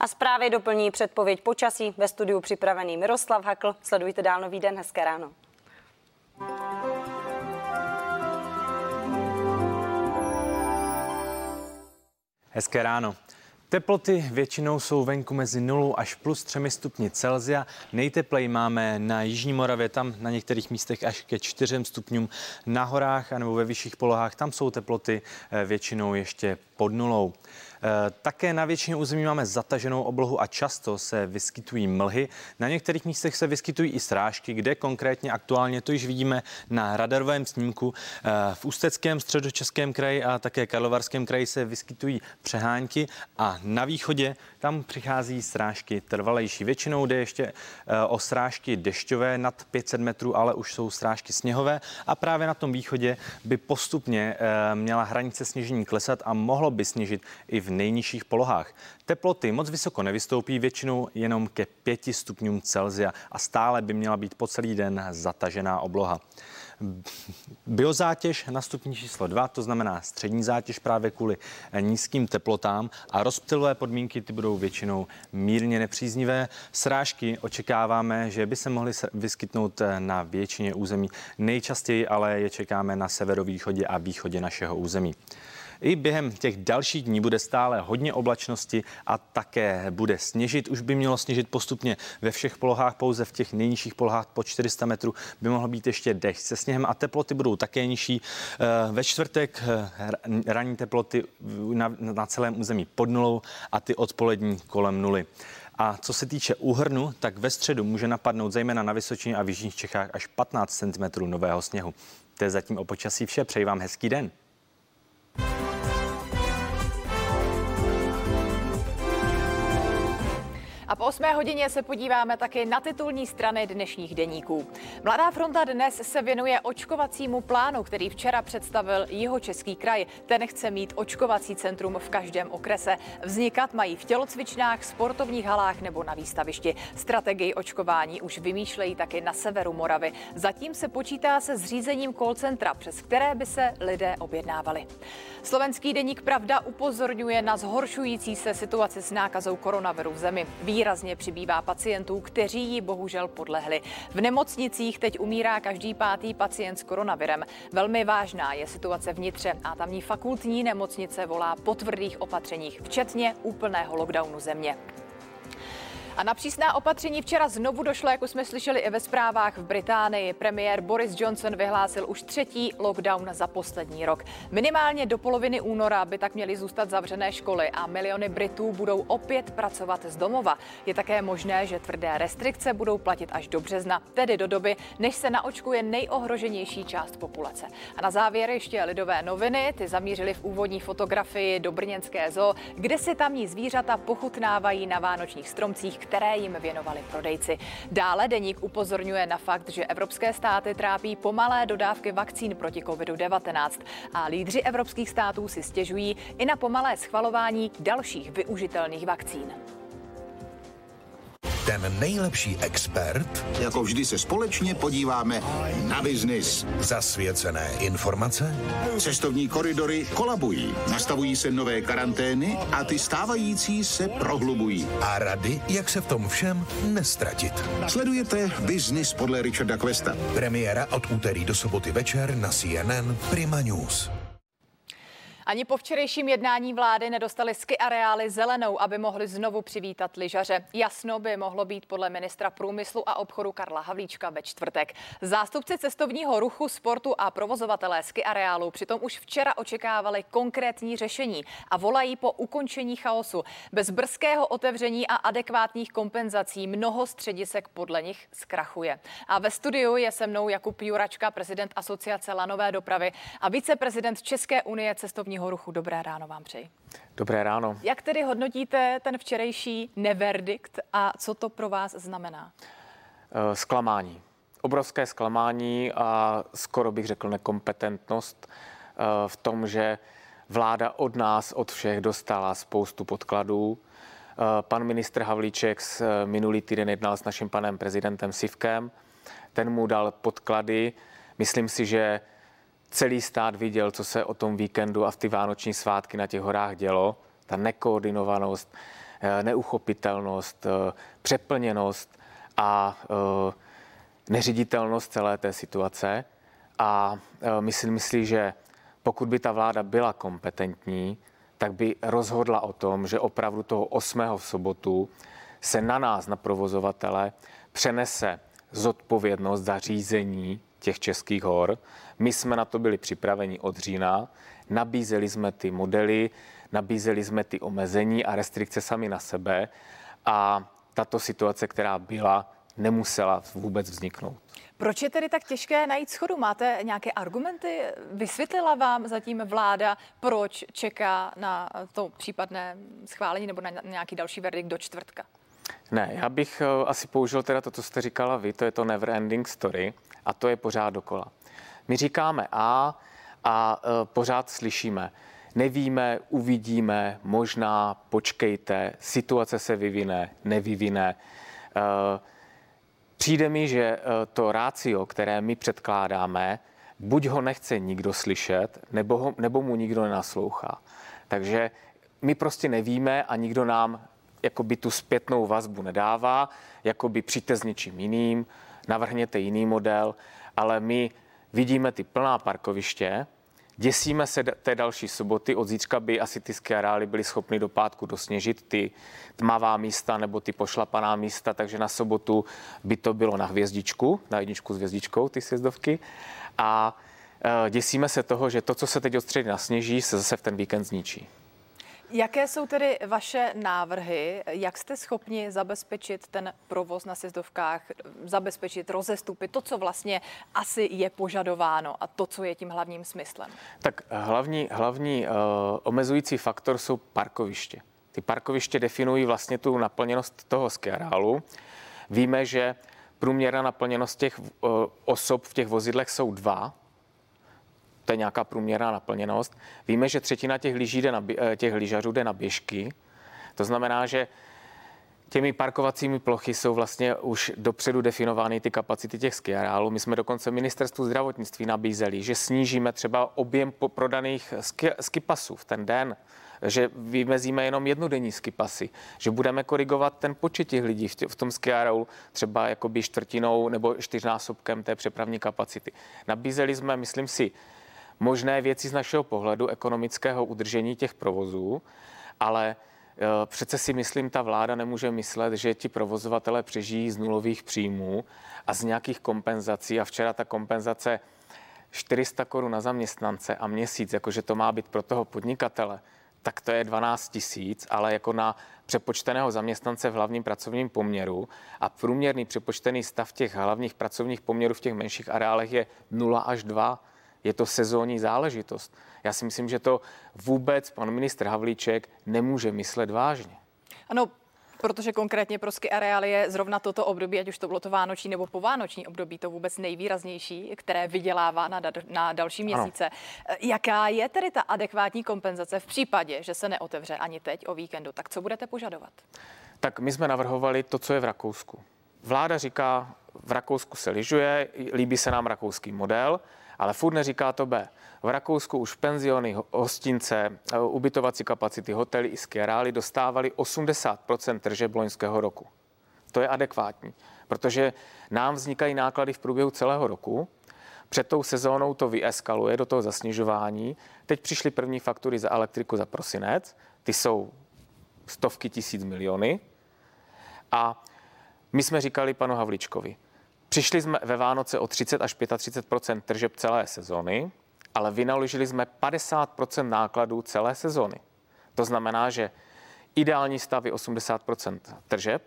Speaker 3: A zprávy doplní předpověď počasí ve studiu připravený Miroslav Hakl. Sledujte dál nový den, hezké ráno.
Speaker 4: Hezké ráno. Teploty většinou jsou venku mezi 0 až plus 3 stupni Celzia. Nejteplej máme na Jižní Moravě, tam na některých místech až ke 4 stupňům. Na horách nebo ve vyšších polohách tam jsou teploty eh, většinou ještě pod nulou. Eh, také na většině území máme zataženou oblohu a často se vyskytují mlhy. Na některých místech se vyskytují i srážky, kde konkrétně aktuálně to již vidíme na radarovém snímku. Eh, v Ústeckém, středočeském kraji a také Karlovarském kraji se vyskytují přehánky a na východě tam přichází srážky trvalejší. Většinou jde ještě eh, o srážky dešťové nad 500 metrů, ale už jsou srážky sněhové a právě na tom východě by postupně měla hranice sněžení klesat a mohlo by snížit i v nejnižších polohách. Teploty moc vysoko nevystoupí, většinou jenom ke 5 stupňům Celzia a stále by měla být po celý den zatažená obloha. Biozátěž na stupni číslo 2, to znamená střední zátěž právě kvůli nízkým teplotám a rozptylové podmínky ty budou většinou mírně nepříznivé. Srážky očekáváme, že by se mohly vyskytnout na většině území. Nejčastěji ale je čekáme na severovýchodě a východě našeho území. I během těch dalších dní bude stále hodně oblačnosti a také bude sněžit. Už by mělo sněžit postupně ve všech polohách, pouze v těch nejnižších polohách po 400 metrů by mohl být ještě dešť se sněhem a teploty budou také nižší. Eh, ve čtvrtek eh, ranní teploty na, na celém území pod nulou a ty odpolední kolem nuly. A co se týče úhrnu, tak ve středu může napadnout zejména na Vysočině a v Jižních Čechách až 15 cm nového sněhu. To je zatím o počasí vše. Přeji vám hezký den.
Speaker 2: Thank you A po 8 hodině se podíváme taky na titulní strany dnešních deníků. Mladá fronta dnes se věnuje očkovacímu plánu, který včera představil jeho český kraj. Ten chce mít očkovací centrum v každém okrese. Vznikat mají v tělocvičnách, sportovních halách nebo na výstavišti. Strategii očkování už vymýšlejí taky na severu Moravy. Zatím se počítá se zřízením call centra, přes které by se lidé objednávali. Slovenský deník Pravda upozorňuje na zhoršující se situaci s nákazou koronaviru v zemi. Výrazně přibývá pacientů, kteří ji bohužel podlehli. V nemocnicích teď umírá každý pátý pacient s koronavirem. Velmi vážná je situace vnitře a tamní fakultní nemocnice volá po tvrdých opatřeních, včetně úplného lockdownu země. A na přísná opatření včera znovu došlo, jak už jsme slyšeli i ve zprávách v Británii. Premiér Boris Johnson vyhlásil už třetí lockdown za poslední rok. Minimálně do poloviny února by tak měly zůstat zavřené školy a miliony Britů budou opět pracovat z domova. Je také možné, že tvrdé restrikce budou platit až do března, tedy do doby, než se naočkuje nejohroženější část populace. A na závěr ještě lidové noviny. Ty zamířily v úvodní fotografii do Brněnské zoo, kde si tamní zvířata pochutnávají na vánočních stromcích, které jim věnovali prodejci. Dále deník upozorňuje na fakt, že evropské státy trápí pomalé dodávky vakcín proti COVID-19 a lídři evropských států si stěžují i na pomalé schvalování dalších využitelných vakcín.
Speaker 1: Ten nejlepší expert.
Speaker 31: Jako vždy se společně podíváme na biznis.
Speaker 1: Zasvěcené informace.
Speaker 31: Cestovní koridory kolabují. Nastavují se nové karantény a ty stávající se prohlubují.
Speaker 1: A rady, jak se v tom všem nestratit.
Speaker 31: Sledujete biznis podle Richarda Questa.
Speaker 1: Premiéra od úterý do soboty večer na CNN Prima News.
Speaker 2: Ani po včerejším jednání vlády nedostali ski areály zelenou, aby mohli znovu přivítat lyžaře. Jasno by mohlo být podle ministra průmyslu a obchodu Karla Havlíčka ve čtvrtek. Zástupci cestovního ruchu, sportu a provozovatelé ski areálu přitom už včera očekávali konkrétní řešení a volají po ukončení chaosu. Bez brzkého otevření a adekvátních kompenzací mnoho středisek podle nich zkrachuje. A ve studiu je se mnou Jakub Juračka, prezident Asociace lanové dopravy a viceprezident České unie cestovního cestovního ruchu. Dobré ráno vám přeji.
Speaker 32: Dobré ráno.
Speaker 2: Jak tedy hodnotíte ten včerejší neverdikt a co to pro vás znamená?
Speaker 32: Eh, zklamání. Obrovské zklamání a skoro bych řekl nekompetentnost eh, v tom, že vláda od nás, od všech dostala spoustu podkladů. Eh, pan ministr Havlíček minulý týden jednal s naším panem prezidentem Sivkem. Ten mu dal podklady. Myslím si, že celý stát viděl, co se o tom víkendu a v ty vánoční svátky na těch horách dělo. Ta nekoordinovanost, eh, neuchopitelnost, eh, přeplněnost a eh, neřiditelnost celé té situace. A myslím si, že pokud by ta vláda byla kompetentní, tak by rozhodla o tom, že opravdu toho 8. v sobotu se na nás, na provozovatele, přenese zodpovědnost za řízení těch českých hor. My jsme na to byli připraveni od října, nabízeli jsme ty modely, nabízeli jsme ty omezení a restrikce sami na sebe a tato situace, která byla, nemusela vůbec vzniknout.
Speaker 2: Proč je tedy tak těžké najít schodu? Máte nějaké argumenty? Vysvětlila vám zatím vláda, proč čeká na to případné schválení nebo na nějaký další verdikt do čtvrtka?
Speaker 32: Ne, já bych eh, asi použil teda to, co jste říkala vy, to je to never ending story a to je pořád dokola. My říkáme A a e, pořád slyšíme, nevíme, uvidíme, možná, počkejte, situace se vyvine, nevyvine. Eh, přijde mi, že eh, to rácio, které my předkládáme, buď ho nechce nikdo slyšet, nebo, ho, nebo mu nikdo nenaslouchá. Takže my prostě nevíme a nikdo nám jakoby tu zpětnou vazbu nedává, jakoby přijďte s něčím jiným, navrhněte jiný model, ale my vidíme ty plná parkoviště, Děsíme se té další soboty. Od zítřka by asi ty skiareály byly schopny do pátku dosněžit ty tmavá místa nebo ty pošlapaná místa, takže na sobotu by to bylo na hvězdičku, na jedničku s hvězdičkou, ty sjezdovky. A e, děsíme se toho, že to, co se teď od středy nasněží, se zase v ten víkend zničí.
Speaker 2: Jaké jsou tedy vaše návrhy? Jak jste schopni zabezpečit ten provoz na sjezdovkách, zabezpečit rozestupy, to, co vlastně asi je požadováno a to, co je tím hlavním smyslem?
Speaker 32: Tak hlavní, hlavní uh, omezující faktor jsou parkoviště. Ty parkoviště definují vlastně tu naplněnost toho skiareálu. Víme, že průměrná naplněnost těch uh, osob v těch vozidlech jsou dva, to je nějaká průměrná naplněnost. Víme, že třetina těch, lyží jde na, eh, těch lyžařů jde na běžky. To znamená, že těmi parkovacími plochy jsou vlastně už dopředu definovány ty kapacity těch skiareálů. My jsme dokonce ministerstvu zdravotnictví nabízeli, že snížíme třeba objem prodaných ski, skipasů v ten den, že vymezíme jenom jednodenní skipasy, že budeme korigovat ten počet těch lidí v, tě, v tom skiareálu třeba jakoby čtvrtinou nebo čtyřnásobkem té přepravní kapacity. Nabízeli jsme, myslím si, možné věci z našeho pohledu ekonomického udržení těch provozů, ale e, Přece si myslím, ta vláda nemůže myslet, že ti provozovatele přežijí z nulových příjmů a z nějakých kompenzací. A včera ta kompenzace 400 korun na zaměstnance a měsíc, jakože to má být pro toho podnikatele, tak to je 12 tisíc, ale jako na přepočteného zaměstnance v hlavním pracovním poměru a průměrný přepočtený stav těch hlavních pracovních poměrů v těch menších areálech je 0 až 2 je to sezónní záležitost. Já si myslím, že to vůbec pan ministr Havlíček nemůže myslet vážně.
Speaker 2: Ano, Protože konkrétně pro ski areály je zrovna toto období, ať už to bylo to vánoční nebo povánoční období, to vůbec nejvýraznější, které vydělává na, da- na další měsíce. Ano. Jaká je tedy ta adekvátní kompenzace v případě, že se neotevře ani teď o víkendu? Tak co budete požadovat?
Speaker 32: Tak my jsme navrhovali to, co je v Rakousku. Vláda říká, v Rakousku se lyžuje, líbí se nám rakouský model, ale furt neříká to B. V Rakousku už penziony, hostince, eh, ubytovací kapacity, hotely i skiarály dostávali 80% tržeb loňského roku. To je adekvátní, protože nám vznikají náklady v průběhu celého roku, před tou sezónou to vyeskaluje do toho zasnižování. Teď přišly první faktury za elektriku za prosinec, ty jsou stovky tisíc miliony. A my jsme říkali panu Havličkovi, Přišli jsme ve Vánoce o 30 až 35 tržeb celé sezóny, ale vynaložili jsme 50% nákladů celé sezóny. To znamená, že ideální stav je 80% tržeb,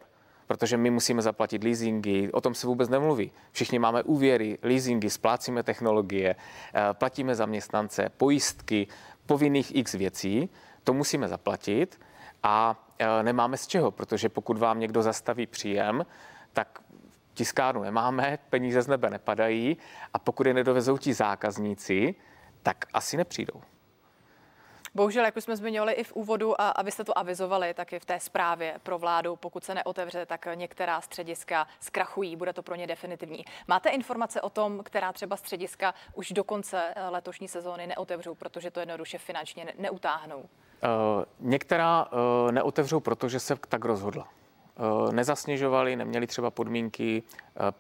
Speaker 32: protože my musíme zaplatit leasingy, o tom se vůbec nemluví. Všichni máme úvěry, leasingy, splácíme technologie, eh, platíme zaměstnance, pojistky, povinných x věcí, to musíme zaplatit a eh, nemáme z čeho, protože pokud vám někdo zastaví příjem, tak tiskárnu nemáme, peníze z nebe nepadají a pokud je nedovezou ti zákazníci, tak asi nepřijdou.
Speaker 2: Bohužel, jak už jsme zmiňovali i v úvodu, a abyste to avizovali, tak i v té zprávě pro vládu, pokud se neotevře, tak některá střediska zkrachují, bude to pro ně definitivní. Máte informace o tom, která třeba střediska už do konce letošní sezóny neotevřou, protože to jednoduše finančně neutáhnou? Uh,
Speaker 32: některá uh, neotevřou, protože se tak rozhodla. Eh, nezasněžovali, neměli třeba podmínky. Eh,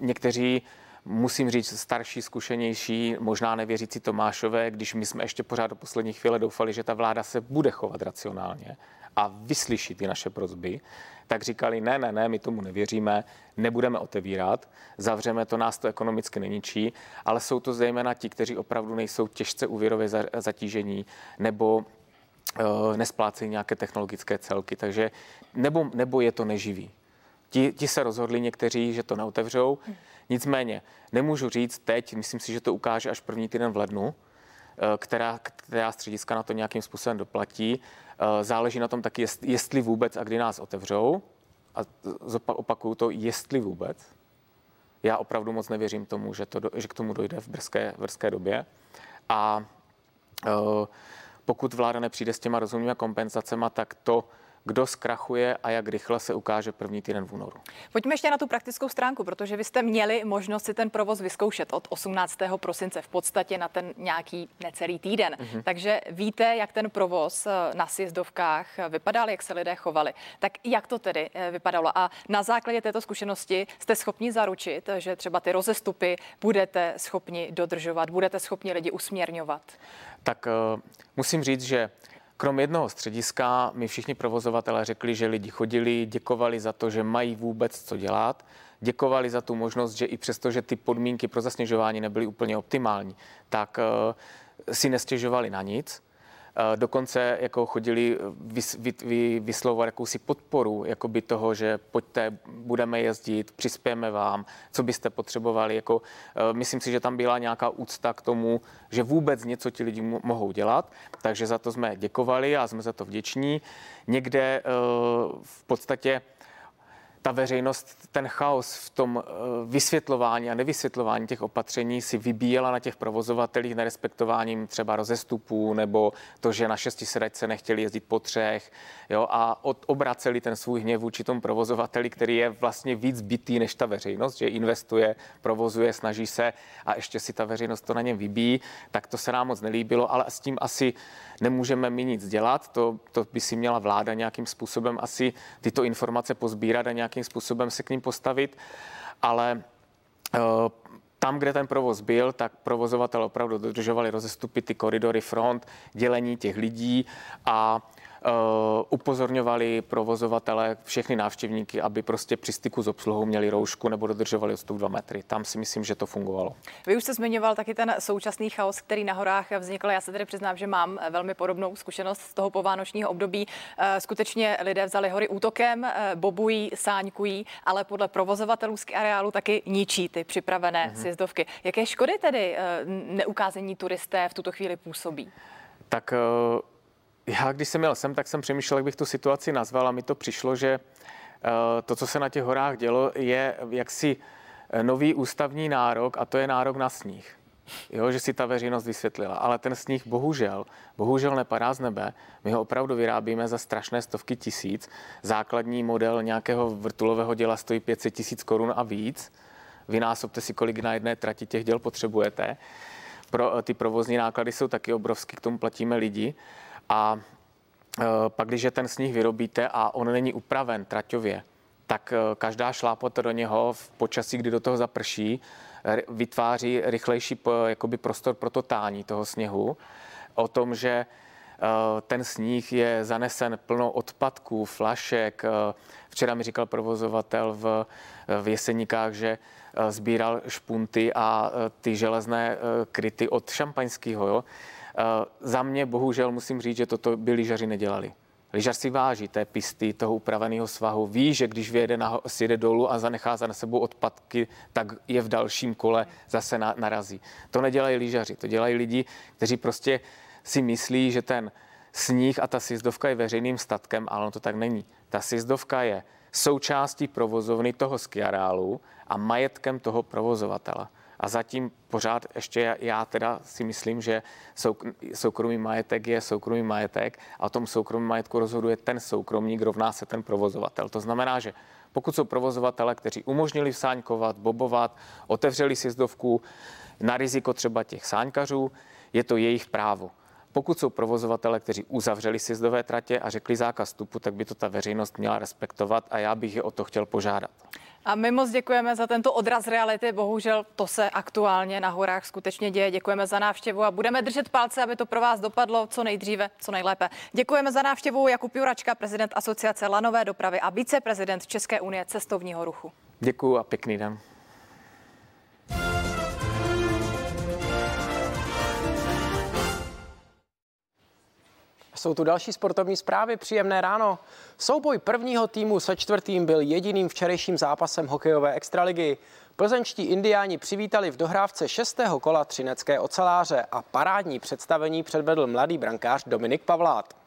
Speaker 32: někteří, musím říct, starší, zkušenější, možná nevěřící Tomášové, když my jsme ještě pořád do poslední chvíle doufali, že ta vláda se bude chovat racionálně a vyslyší ty naše prozby, tak říkali, ne, ne, ne, my tomu nevěříme, nebudeme otevírat, zavřeme to, nás to ekonomicky neničí, ale jsou to zejména ti, kteří opravdu nejsou těžce úvěrově zatížení nebo nesplácejí nějaké technologické celky, takže nebo, nebo je to neživý. Ti, ti se rozhodli někteří, že to neotevřou. Nicméně nemůžu říct teď, myslím si, že to ukáže až první týden v lednu, eh, která, která střediska na to nějakým způsobem doplatí. Eh, záleží na tom taky, jestli vůbec a kdy nás otevřou. A opakuju to, jestli vůbec. Já opravdu moc nevěřím tomu, že, to, že k tomu dojde v brzké, v brzké době. A uh, pokud vláda nepřijde s těma rozumnými kompenzacemi, tak to kdo zkrachuje a jak rychle se ukáže první týden v únoru.
Speaker 2: Pojďme ještě na tu praktickou stránku, protože vy jste měli možnost si ten provoz vyzkoušet od 18. prosince v podstatě na ten nějaký necelý týden. Mm-hmm. Takže víte, jak ten provoz eh, na sjezdovkách vypadal, jak se lidé chovali. Tak jak to tedy eh, vypadalo? A na základě této zkušenosti jste schopni zaručit, že třeba ty rozestupy budete schopni dodržovat, budete schopni lidi usměrňovat?
Speaker 32: Tak uh, musím říct, že Krom jednoho střediska mi všichni provozovatelé řekli, že lidi chodili, děkovali za to, že mají vůbec co dělat, děkovali za tu možnost, že i přesto, že ty podmínky pro zasněžování nebyly úplně optimální, tak uh, si nestěžovali na nic. Eh, dokonce jako chodili vys, vy, vy, vyslovovat jakousi podporu jakoby toho, že pojďte, budeme jezdit, přispějeme vám, co byste potřebovali. Jako, eh, myslím si, že tam byla nějaká úcta k tomu, že vůbec něco ti lidi mohou dělat, takže za to jsme děkovali a jsme za to vděční. Někde eh, v podstatě ta veřejnost ten chaos v tom eh, vysvětlování a nevysvětlování těch opatření si vybíjela na těch provozovatelích nerespektováním třeba rozestupů nebo to, že na šesti sedačce nechtěli jezdit po třech jo, a od, obraceli ten svůj hněv vůči tomu provozovateli, který je vlastně víc bytý než ta veřejnost, že investuje, provozuje, snaží se a ještě si ta veřejnost to na něm vybíjí, tak to se nám moc nelíbilo, ale s tím asi nemůžeme my nic dělat, to, to by si měla vláda nějakým způsobem asi tyto informace pozbírat a nějakým způsobem se k ním postavit, ale uh, tam, kde ten provoz byl, tak provozovatel opravdu dodržovali rozestupy, ty koridory front, dělení těch lidí a Eh, upozorňovali provozovatele, všechny návštěvníky, aby prostě při styku s obsluhou měli roušku nebo dodržovali odstup 2 metry. Tam si myslím, že to fungovalo.
Speaker 2: Vy už jste zmiňoval taky ten současný chaos, který na horách vznikl. Já se tedy přiznám, že mám velmi podobnou zkušenost z toho povánočního období. Eh, skutečně lidé vzali hory útokem, eh, bobují, sáňkují, ale podle provozovatelů z areálu taky ničí ty připravené mm-hmm. sjezdovky. Jaké škody tedy neukázení turisté v tuto chvíli působí?
Speaker 32: Tak já, když jsem měl sem, tak jsem přemýšlel, jak bych tu situaci nazval a mi to přišlo, že eh, to, co se na těch horách dělo, je jaksi eh, nový ústavní nárok a to je nárok na sníh. Jo, že si ta veřejnost vysvětlila. Ale ten sníh bohužel, bohužel nepadá z nebe. My ho opravdu vyrábíme za strašné stovky tisíc. Základní model nějakého vrtulového děla stojí 500 tisíc korun a víc. Vynásobte si, kolik na jedné trati těch děl potřebujete. Pro, eh, ty provozní náklady jsou taky obrovský, k tomu platíme lidi. A e, pak, když ten sníh vyrobíte a on není upraven traťově, tak e, každá šlápota do něho v počasí, kdy do toho zaprší, vytváří rychlejší jakoby prostor pro to tání toho sněhu. O tom, že ten sníh je zanesen plno odpadků, flašek. Včera mi říkal provozovatel v, v Jeseníkách, že sbíral špunty a ty železné kryty od šampaňského. Jo? Eh, za mě bohužel musím říct, že toto by lyžaři nedělali. Lyžař si váží té pisty, toho upraveného svahu. Ví, že když vyjede na, sjede dolů a zanechá za sebou odpadky, tak je v dalším kole zase na, narazí. To nedělají lyžaři, to dělají lidi, kteří prostě si myslí, že ten sníh a ta sjezdovka je veřejným statkem, ale on to tak není. Ta sjezdovka je součástí provozovny toho skiareálu a majetkem toho provozovatele. A zatím pořád ještě já teda si myslím, že soukromý majetek je soukromý majetek a o tom soukromý majetku rozhoduje ten soukromník, rovná se ten provozovatel. To znamená, že pokud jsou provozovatele, kteří umožnili vsáňkovat, bobovat, otevřeli sjezdovku na riziko třeba těch sáňkařů, je to jejich právo. Pokud jsou provozovatele, kteří uzavřeli sjezdové tratě a řekli zákaz vstupu, tak by to ta veřejnost měla respektovat a já bych je o to chtěl požádat.
Speaker 2: A my moc děkujeme za tento odraz reality. Bohužel to se aktuálně na horách skutečně děje. Děkujeme za návštěvu a budeme držet palce, aby to pro vás dopadlo co nejdříve, co nejlépe. Děkujeme za návštěvu Jakub Juračka, prezident Asociace lanové dopravy a viceprezident České unie cestovního ruchu.
Speaker 32: Děkuji a pěkný den.
Speaker 17: Jsou tu další sportovní zprávy, příjemné ráno. Souboj prvního týmu se čtvrtým byl jediným včerejším zápasem hokejové extraligy. Plzeňští indiáni přivítali v dohrávce šestého kola třinecké oceláře a parádní představení předvedl mladý brankář Dominik Pavlát.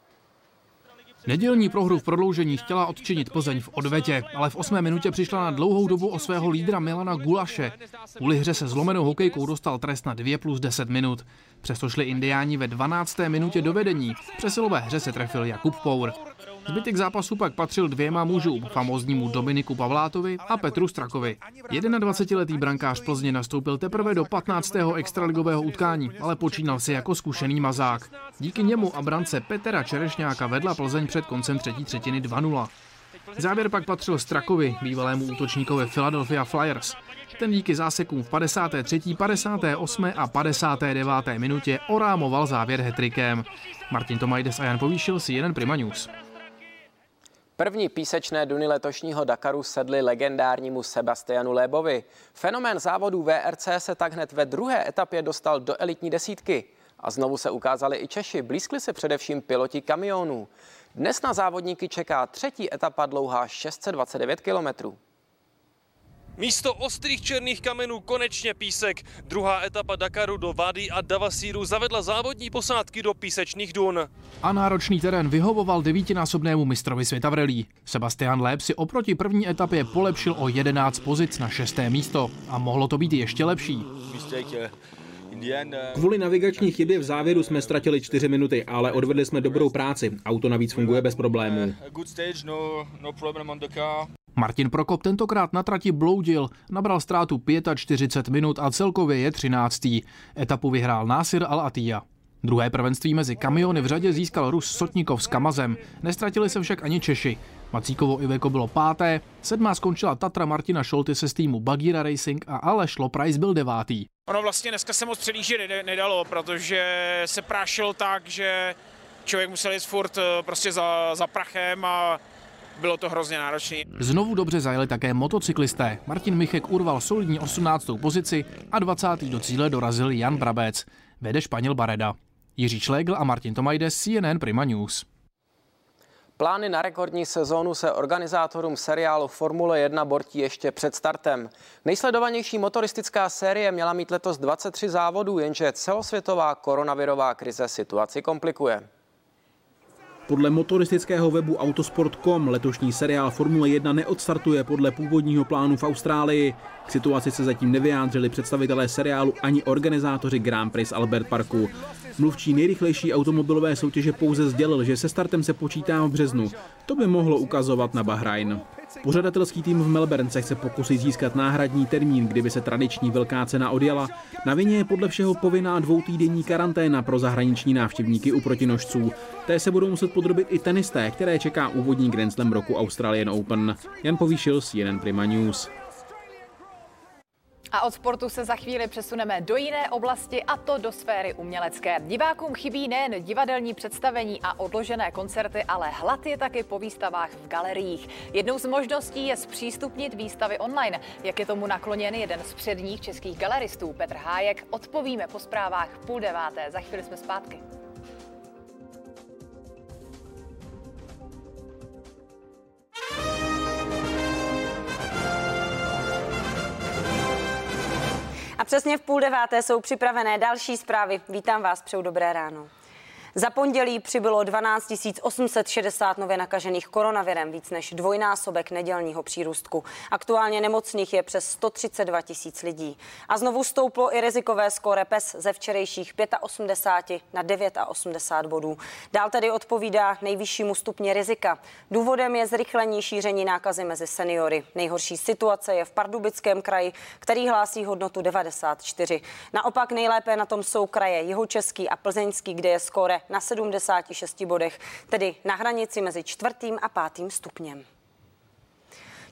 Speaker 18: Nedělní prohru v prodloužení chtěla odčinit Plzeň v odvetě, ale v osmé minutě přišla na dlouhou dobu o svého lídra Milana Gulaše. Kvůli hře se zlomenou hokejkou dostal trest na 2 plus 10 minut. Přesto šli indiáni ve 12. minutě do vedení. V přesilové hře se trefil Jakub Pour. Zbytek zápasu pak patřil dvěma mužům, famóznímu Dominiku Pavlátovi a Petru Strakovi. 21-letý brankář Plzně nastoupil teprve do 15. extraligového utkání, ale počínal si jako zkušený mazák. Díky němu a brance Petra Čerešňáka vedla Plzeň před koncem třetí třetiny 2-0. Závěr pak patřil Strakovi, bývalému útočníkovi Philadelphia Flyers. Ten díky zásekům v 53., 58. a 59. minutě orámoval závěr hetrikem. Martin Tomajdes a Jan Povýšil si jeden Prima News.
Speaker 17: První písečné duny letošního Dakaru sedly legendárnímu Sebastianu Lébovi. Fenomén závodů VRC se tak hned ve druhé etapě dostal do elitní desítky. A znovu se ukázali i Češi, blízkli se především piloti kamionů. Dnes na závodníky čeká třetí etapa dlouhá 629 kilometrů.
Speaker 33: Místo ostrých černých kamenů konečně písek. Druhá etapa Dakaru do Vady a Davasíru zavedla závodní posádky do písečných dun.
Speaker 18: A náročný terén vyhovoval devítinásobnému mistrovi světa v rally. Sebastian Léb si oproti první etapě polepšil o 11 pozic na šesté místo. A mohlo to být ještě lepší.
Speaker 20: Kvůli navigační chybě v závěru jsme ztratili 4 minuty, ale odvedli jsme dobrou práci. Auto navíc funguje bez problémů.
Speaker 18: Martin Prokop tentokrát na trati bloudil, nabral ztrátu 45 minut a celkově je 13. Etapu vyhrál Násir Al-Atiyah. Druhé prvenství mezi kamiony v řadě získal Rus Sotníkov s Kamazem. Nestratili se však ani Češi. Macíkovo Iveko bylo páté, sedmá skončila Tatra Martina Šolty se z týmu Bagira Racing a Aleš Loprajs byl devátý.
Speaker 34: Ono vlastně dneska se moc předjíždět nedalo, protože se prášilo tak, že člověk musel jít furt eh, prostě za, za prachem a bylo to hrozně náročné.
Speaker 18: Znovu dobře zajeli také motocyklisté. Martin Michek urval solidní 18. pozici a 20. do cíle dorazil Jan Brabec. Vede Španěl Bareda. Jiří Šlegl a Martin Tomajdes, CNN Prima News.
Speaker 17: Plány na rekordní sezónu se organizátorům seriálu Formule 1 bortí ještě před startem. Nejsledovanější motoristická série měla mít letos 23 závodů, jenže celosvětová koronavirová krize situaci komplikuje.
Speaker 20: Podle motoristického webu Autosport.com letošní seriál Formule 1 neodstartuje podle původního plánu v Austrálii. K situaci se zatím nevyjádřili představitelé seriálu ani organizátoři Grand Prix Albert Parku. Mluvčí nejrychlejší automobilové soutěže pouze sdělil, že se startem se počítá v březnu. To by mohlo ukazovat na Bahrajn. Pořadatelský tým v Melbourne se chce pokusit získat náhradní termín, kdyby se tradiční velká cena odjela. Na vině je podle všeho povinná dvoutýdenní karanténa pro zahraniční návštěvníky u protinožců. Té se budou muset podrobit i tenisté, které čeká úvodní Grand Slam roku Australian Open. Jan Povýšil, CNN Prima News.
Speaker 2: A od sportu se za chvíli přesuneme do jiné oblasti, a to do sféry umělecké. Divákům chybí nejen divadelní představení a odložené koncerty, ale hlad je taky po výstavách v galeriích. Jednou z možností je zpřístupnit výstavy online. Jak je tomu nakloněn jeden z předních českých galeristů, Petr Hájek, odpovíme po zprávách půl deváté. Za chvíli jsme zpátky.
Speaker 3: A přesně v půl deváté jsou připravené další zprávy. Vítám vás, přeju dobré ráno. Za pondělí přibylo 12 860 nově nakažených koronavirem, víc než dvojnásobek nedělního přírůstku. Aktuálně nemocných je přes 132 tisíc lidí. A znovu stouplo i rizikové skóre PES ze včerejších 85 na 89 bodů. Dál tedy odpovídá nejvyššímu stupni rizika. Důvodem je zrychlení šíření nákazy mezi seniory. Nejhorší situace je v Pardubickém kraji, který hlásí hodnotu 94. Naopak nejlépe na tom jsou kraje Jihočeský a Plzeňský, kde je skóre na 76 bodech, tedy na hranici mezi čtvrtým a pátým stupněm.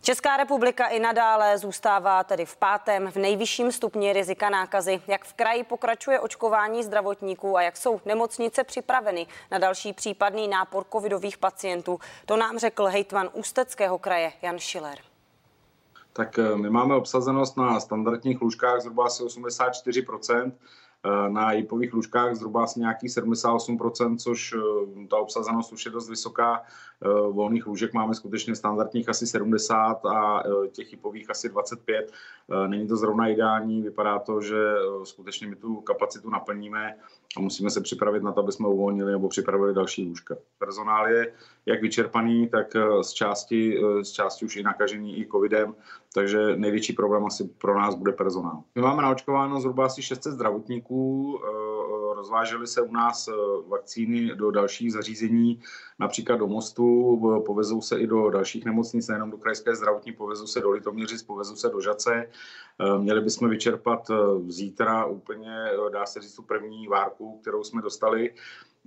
Speaker 3: Česká republika i nadále zůstává tedy v pátém v nejvyšším stupni rizika nákazy. Jak v kraji pokračuje očkování zdravotníků a jak jsou nemocnice připraveny na další případný nápor covidových pacientů, to nám řekl hejtman Ústeckého kraje Jan Schiller.
Speaker 35: Tak eh, my máme obsazenost na standardních lůžkách zhruba asi 84 Eh, na jipových lůžkách zhruba asi nějakých 78%, což eh, ta obsazenost už je dost vysoká. Eh, volných lůžek máme skutečně standardních asi 70 a těch jipových asi 25. Není to zrovna ideální, vypadá to, že skutečně my tu kapacitu naplníme,
Speaker 16: a musíme se připravit na to, aby jsme uvolnili nebo připravili další lůžka. Personál je jak vyčerpaný, tak eh, z části, z části už i nakažený i covidem, takže největší problém asi pro nás bude personál. My máme naočkováno zhruba asi 600 zdravotníků, rozvážely se u nás vakcíny do dalších zařízení, například do Mostu, povezou se i do dalších nemocnic, nejenom do krajské zdravotní, povezou se do Litoměřic, povezou se do Žace. Měli bychom vyčerpat zítra úplně, dá se říct, tu první várku, kterou jsme dostali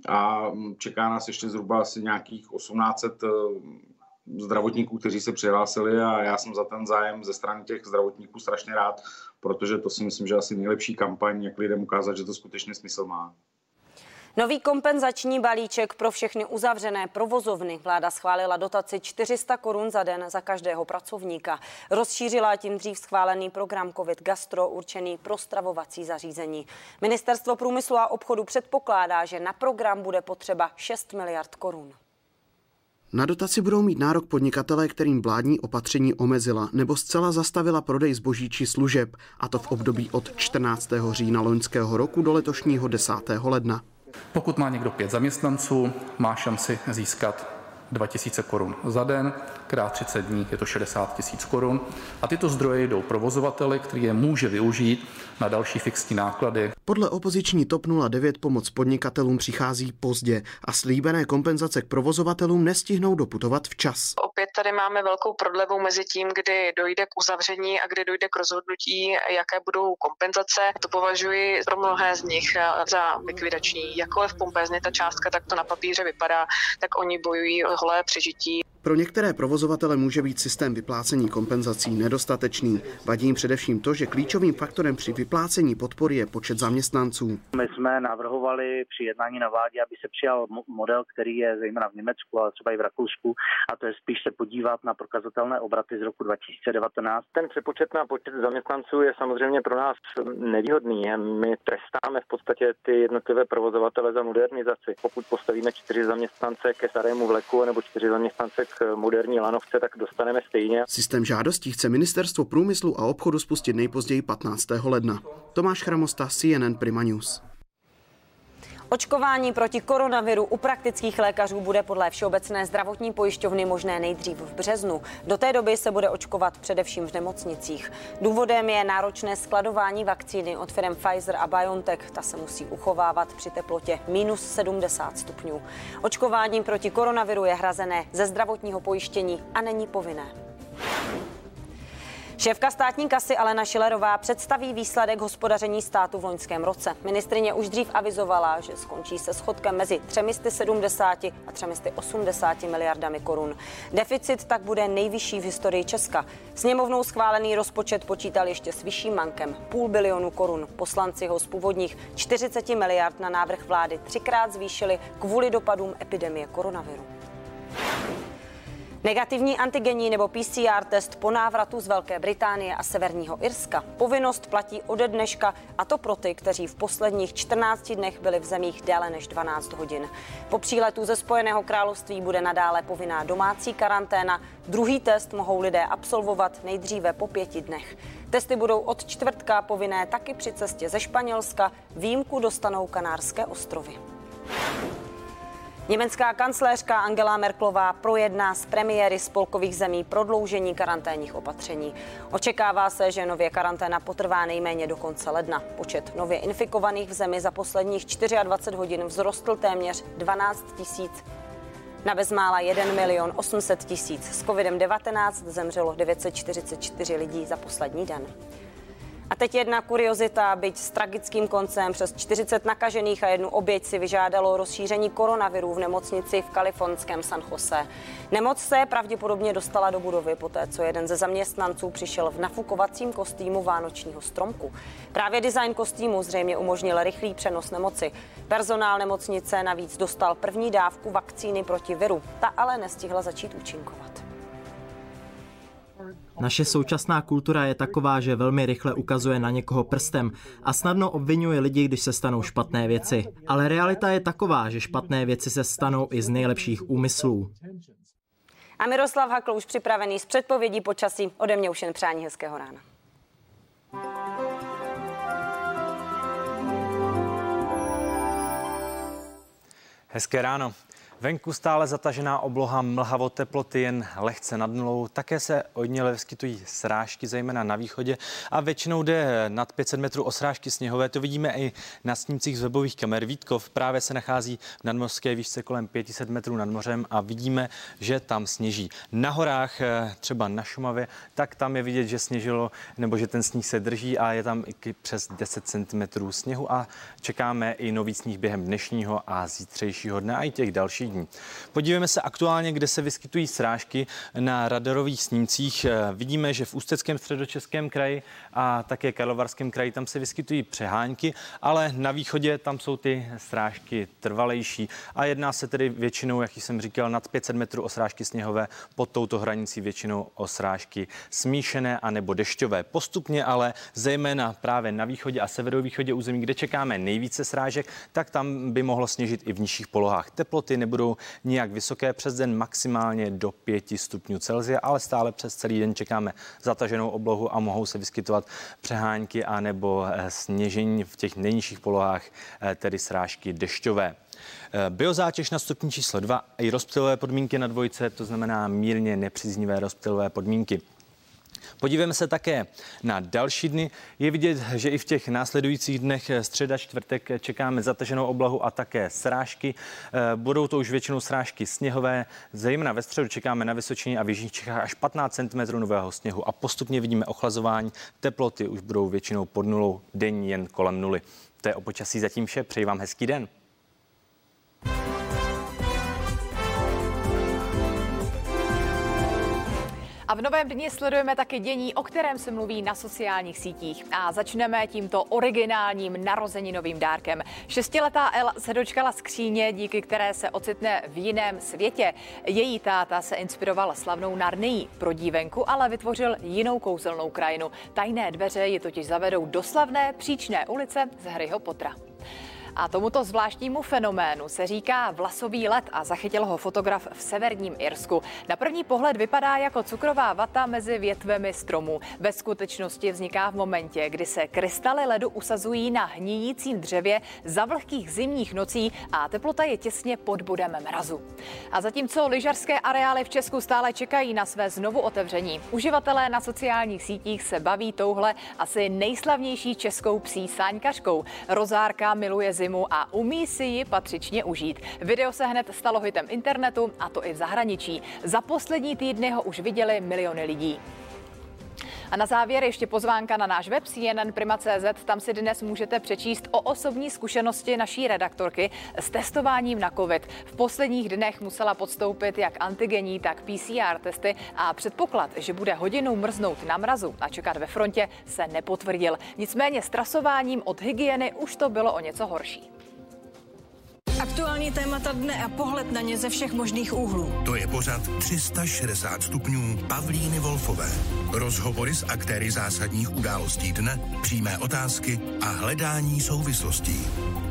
Speaker 16: a čeká nás ještě zhruba asi nějakých 1800 zdravotníků, kteří se přihlásili a já jsem za ten zájem ze strany těch zdravotníků strašně rád, protože to si myslím, že asi nejlepší kampaň, jak lidem ukázat, že to skutečně smysl má.
Speaker 3: Nový kompenzační balíček pro všechny uzavřené provozovny. Vláda schválila dotaci 400 korun za den za každého pracovníka. Rozšířila tím dřív schválený program COVID Gastro určený pro stravovací zařízení. Ministerstvo průmyslu a obchodu předpokládá, že na program bude potřeba 6 miliard korun.
Speaker 22: Na dotaci budou mít nárok podnikatelé, kterým vládní opatření omezila nebo zcela zastavila prodej zboží či služeb, a to v období od 14. října loňského roku do letošního 10. ledna.
Speaker 5: Pokud má někdo pět zaměstnanců, má šanci získat 2000 korun za den, krát 30 dní je to 60 tisíc korun. A tyto zdroje jdou provozovateli, který je může využít na další fixní náklady.
Speaker 22: Podle opoziční TOP 09 pomoc podnikatelům přichází pozdě a slíbené kompenzace k provozovatelům nestihnou doputovat včas.
Speaker 36: Opět tady máme velkou prodlevu mezi tím, kdy dojde k uzavření a kdy dojde k rozhodnutí, jaké budou kompenzace. To považuji pro mnohé z nich za likvidační. Jakkoliv pompézně ta částka takto na papíře vypadá, tak oni bojují holé přežití.
Speaker 22: Pro některé provozovatele může být systém vyplácení kompenzací nedostatečný. Vadí jim především to, že klíčovým faktorem při vyplácení podpory je počet zaměstnanců.
Speaker 6: My jsme navrhovali při jednání na vládě, aby se přijal model, který je zejména v Německu, ale třeba i v Rakousku, a to je spíš se podívat na prokazatelné obraty z roku 2019.
Speaker 12: Ten přepočet na počet zaměstnanců je samozřejmě pro nás nevýhodný. My trestáme v podstatě ty jednotlivé provozovatele za modernizaci. Pokud postavíme čtyři zaměstnance ke starému vleku nebo čtyři zaměstnance k moderní lanovce, tak dostaneme stejně.
Speaker 22: Systém žádostí chce Ministerstvo průmyslu a obchodu spustit nejpozději 15. ledna. Tomáš Chramosta, CNN Prima News.
Speaker 3: Očkování proti koronaviru u praktických lékařů bude podle Všeobecné zdravotní pojišťovny možné nejdřív v březnu. Do té doby se bude očkovat především v nemocnicích. Důvodem je náročné skladování vakcíny od firm Pfizer a BioNTech. Ta se musí uchovávat při teplotě minus 70 stupňů. Očkování proti koronaviru je hrazené ze zdravotního pojištění a není povinné. Šéfka státní kasy Alena Šilerová představí výsledek hospodaření státu v loňském roce. Ministrině už dřív avizovala, že skončí se schodkem mezi 370 a 380 miliardami korun. Deficit tak bude nejvyšší v historii Česka. Sněmovnou schválený rozpočet počítal ještě s vyšším mankem půl bilionu korun. Poslanci ho z původních 40 miliard na návrh vlády třikrát zvýšili kvůli dopadům epidemie koronaviru. Negativní antigenní nebo PCR test po návratu z Velké Británie a Severního Irska. Povinnost platí ode dneška a to pro ty, kteří v posledních 14 dnech byli v zemích déle než 12 hodin. Po příletu ze Spojeného království bude nadále povinná domácí karanténa. Druhý test mohou lidé absolvovat nejdříve po pěti dnech. Testy budou od čtvrtka povinné taky při cestě ze Španělska. Výjimku dostanou Kanárské ostrovy. Německá kancléřka Angela Merklová projedná s premiéry spolkových zemí prodloužení karanténních opatření. Očekává se, že nově karanténa potrvá nejméně do konce ledna. Počet nově infikovaných v zemi za posledních 24 hodin vzrostl téměř 12 tisíc na bezmála 1 milion 800 tisíc. S COVID-19 zemřelo 944 lidí za poslední den. A teď jedna kuriozita, byť s tragickým koncem přes 40 nakažených a jednu oběť si vyžádalo rozšíření koronaviru v nemocnici v kalifornském San Jose. Nemoc se pravděpodobně dostala do budovy poté, co jeden ze zaměstnanců přišel v nafukovacím kostýmu vánočního stromku. Právě design kostýmu zřejmě umožnil rychlý přenos nemoci. Personál nemocnice navíc dostal první dávku vakcíny proti viru. Ta ale nestihla začít účinkovat.
Speaker 37: Naše současná kultura je taková, že velmi rychle ukazuje na někoho prstem a snadno obvinuje lidi, když se stanou špatné věci. Ale realita je taková, že špatné věci se stanou i z nejlepších úmyslů.
Speaker 3: A Miroslav Hakl už připravený s předpovědí počasí. Ode mě už jen přání hezkého rána.
Speaker 4: Hezké ráno. Venku stále zatažená obloha, mlhavo teploty jen lehce nad nulou. Také se odněle vyskytují srážky, zejména na východě a většinou jde nad 500 metrů o srážky sněhové. To vidíme i na snímcích z webových kamer. Vítkov právě se nachází v nadmořské výšce kolem 500 metrů nad mořem a vidíme, že tam sněží. Na horách, eh, třeba na Šumavě, tak tam je vidět, že sněžilo nebo že ten sníh se drží a je tam i přes 10 cm sněhu a čekáme i nový sníh během dnešního a zítřejšího dne a i těch dalších dní. Podívejme se aktuálně, kde se vyskytují srážky na radarových snímcích. Vidíme, že v Ústeckém středočeském kraji a také Karlovarském kraji tam se vyskytují přehánky, ale na východě tam jsou ty srážky trvalejší a jedná se tedy většinou, jak jsem říkal, nad 500 metrů o srážky sněhové, pod touto hranicí většinou o srážky smíšené a nebo dešťové. Postupně ale zejména právě na východě a severovýchodě území, kde čekáme nejvíce srážek, tak tam by mohlo sněžit i v nižších polohách. Teploty nebudou nijak vysoké přes den maximálně do 5 stupňů Celsia, ale stále přes celý den čekáme zataženou oblohu a mohou se vyskytovat přehánky a nebo eh, sněžení v těch nejnižších polohách, eh, tedy srážky dešťové. Eh, biozátěž na stupni číslo 2 i rozptylové podmínky na dvojce, to znamená mírně nepříznivé rozptylové podmínky. Podívejme se také na další dny. Je vidět, že i v těch následujících dnech středa, čtvrtek čekáme zataženou oblahu a také srážky. Eh, budou to už většinou srážky sněhové. Zejména ve středu čekáme na Vysočině a v Jižních Čechách až 15 cm nového sněhu a postupně vidíme ochlazování. Teploty už budou většinou pod nulou, denní jen kolem nuly. To je o počasí zatím vše. Přeji vám hezký den.
Speaker 2: A v novém dni sledujeme taky dění, o kterém se mluví na sociálních sítích. A začneme tímto originálním narozeninovým dárkem. Šestiletá El se dočkala skříně, díky které se ocitne v jiném světě. Její táta se inspiroval slavnou Narnií pro dívenku, ale vytvořil jinou kouzelnou krajinu. Tajné dveře ji totiž zavedou do slavné příčné ulice z Harryho Pottera. A tomuto zvláštnímu fenoménu se říká vlasový let a zachytil ho fotograf v severním Irsku. Na první pohled vypadá jako cukrová vata mezi větvemi stromů. Ve skutečnosti vzniká v momentě, kdy se krystaly ledu usazují na hníjícím dřevě za vlhkých zimních nocí a teplota je těsně pod bodem mrazu. A zatímco lyžařské areály v Česku stále čekají na své znovu otevření, uživatelé na sociálních sítích se baví touhle asi nejslavnější českou psí sáňkařkou. Rozárka miluje zimu a umí si ji patřičně užít. Video se hned stalo hitem internetu, a to i v zahraničí. Za poslední týdny ho už viděli miliony lidí. A na závěr ještě pozvánka na náš web CNN Prima.cz. Tam si dnes můžete přečíst o osobní zkušenosti naší redaktorky s testováním na COVID. V posledních dnech musela podstoupit jak antigenní, tak PCR testy a předpoklad, že bude hodinou mrznout na mrazu a čekat ve frontě, se nepotvrdil. Nicméně s trasováním od hygieny už to bylo o něco horší.
Speaker 38: Aktuální témata dne a pohled na ně ze všech možných úhlů.
Speaker 1: To je pořad 360 stupňů Pavlíny Wolfové. Rozhovory s aktéry zásadních událostí dne, přímé otázky a hledání souvislostí.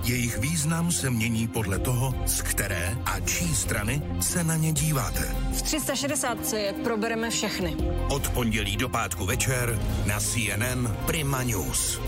Speaker 1: Jejich význam se mění podle toho, z které a čí strany se na ně díváte.
Speaker 38: V 360 se je probereme všechny.
Speaker 1: Od pondělí do pátku večer na CNN Prima News.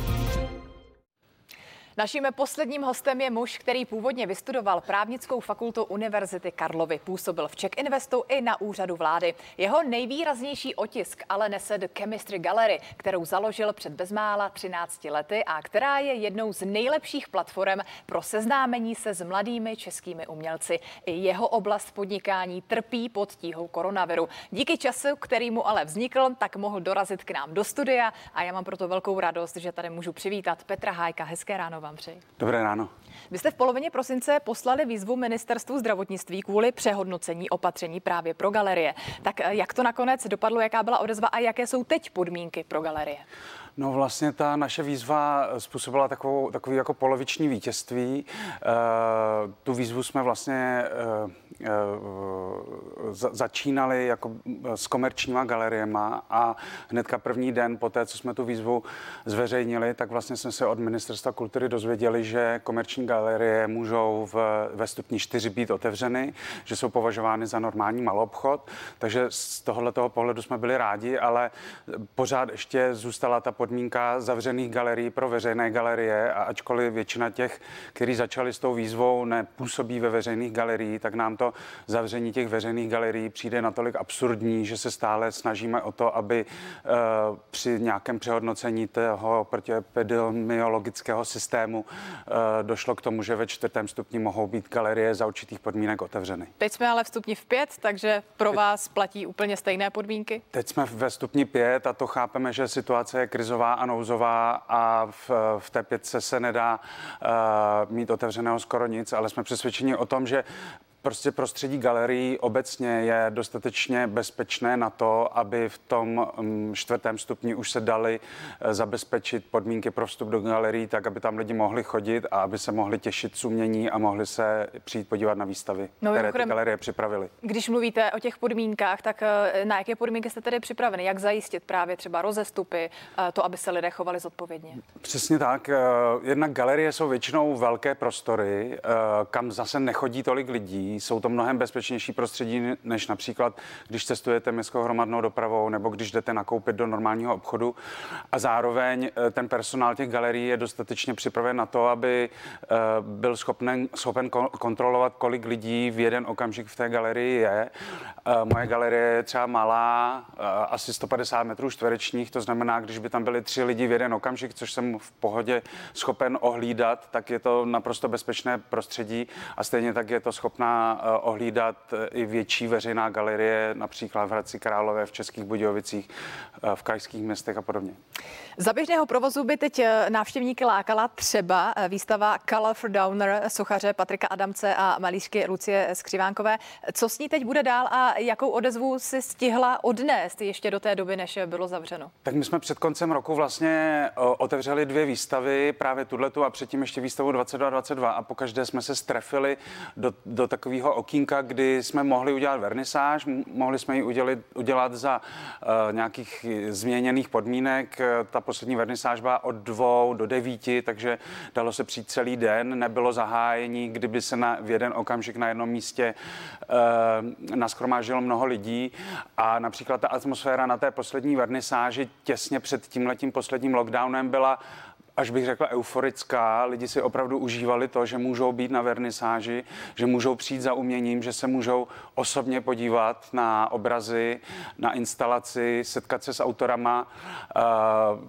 Speaker 2: Naším posledním hostem je muž, který původně vystudoval právnickou fakultu Univerzity Karlovy. Působil v Czech Investu i na úřadu vlády. Jeho nejvýraznější otisk ale nese The Chemistry Gallery, kterou založil před bezmála 13 lety a která je jednou z nejlepších platform pro seznámení se s mladými českými umělci. I jeho oblast podnikání trpí pod tíhou koronaviru. Díky času, který mu ale vznikl, tak mohl dorazit k nám do studia a já mám proto velkou radost, že tady můžu přivítat Petra Hájka. Hezké ráno vám přeji.
Speaker 39: Dobré ráno.
Speaker 2: Vy jste v polovině prosince poslali výzvu ministerstvu zdravotnictví kvůli přehodnocení opatření právě pro galerie. Tak eh, jak to nakonec dopadlo, jaká byla odezva a jaké jsou teď podmínky pro galerie?
Speaker 39: No vlastně ta naše výzva způsobila takovou, takový jako poloviční vítězství. E, tu výzvu jsme vlastně e, e, za, začínali jako s komerčníma galeriema a hnedka první den po té, co jsme tu výzvu zveřejnili, tak vlastně jsme se od Ministerstva kultury dozvěděli, že komerční galerie můžou v, ve stupni 4 být otevřeny, že jsou považovány za normální malobchod. Takže z tohoto pohledu jsme byli rádi, ale pořád ještě zůstala ta podmínka zavřených galerií pro veřejné galerie a ačkoliv většina těch, kteří začali s tou výzvou, nepůsobí ve veřejných galerií, tak nám to zavření těch veřejných galerií přijde natolik absurdní, že se stále snažíme o to, aby uh, při nějakém přehodnocení toho protiepidemiologického systému uh, došlo k tomu, že ve čtvrtém stupni mohou být galerie za určitých podmínek otevřeny.
Speaker 2: Teď jsme ale v stupni v pět, takže pro vás platí úplně stejné podmínky?
Speaker 39: Teď jsme ve stupni pět a to chápeme, že situace je krizová a nouzová a v, v té pětce se nedá uh, mít otevřeného skoro nic, ale jsme přesvědčeni o tom, že prostě prostředí galerií obecně je dostatečně bezpečné na to, aby v tom mm, čtvrtém stupni už se dali eh, zabezpečit podmínky pro vstup do galerií, tak aby tam lidi mohli chodit a aby se mohli těšit z umění a mohli se přijít podívat na výstavy, no, které ty galerie připravily.
Speaker 2: Když mluvíte o těch podmínkách, tak eh, na jaké podmínky jste tedy připraveni? Jak zajistit právě třeba rozestupy, eh, to, aby se lidé chovali zodpovědně?
Speaker 39: Přesně tak. Jednak galerie jsou většinou velké prostory, kam zase nechodí tolik lidí jsou to mnohem bezpečnější prostředí, než například, když cestujete městskou hromadnou dopravou nebo když jdete nakoupit do normálního obchodu. A zároveň eh, ten personál těch galerií je dostatečně připraven na to, aby eh, byl schopen, schopen kontrolovat, kolik lidí v jeden okamžik v té galerii je. Eh, moje galerie je třeba malá, asi 150 metrů čtverečních, to znamená, když by tam byli tři lidi v jeden okamžik, což jsem v pohodě schopen ohlídat, tak je to naprosto bezpečné prostředí a stejně tak je to schopná Eh, ohlídat eh, i větší veřejná galerie, například v Hradci Králové, v Českých Budějovicích, eh, v krajských městech a podobně.
Speaker 2: Za běžného provozu by teď návštěvníky lákala třeba výstava Color for Downer sochaře Patrika Adamce a malířky Lucie Skřivánkové. Co s ní teď bude dál a jakou odezvu si stihla odnést ještě do té doby, než bylo zavřeno?
Speaker 39: Tak my jsme před koncem roku vlastně otevřeli dvě výstavy, právě tuhletu a předtím ještě výstavu 22 a pokaždé jsme se strefili do, do takové takového okýnka, kdy jsme mohli udělat vernisáž, mohli jsme ji udělat, udělat za uh, nějakých změněných podmínek. Ta poslední vernisáž byla od dvou do devíti, takže dalo se přijít celý den, nebylo zahájení, kdyby se na, v jeden okamžik na jednom místě uh, naskromážilo mnoho lidí a například ta atmosféra na té poslední vernisáži těsně před tímhletím posledním lockdownem byla až bych řekla euforická. Lidi si opravdu užívali to, že můžou být na vernisáži, že můžou přijít za uměním, že se můžou osobně podívat na obrazy, na instalaci, setkat se s autorama. Eh,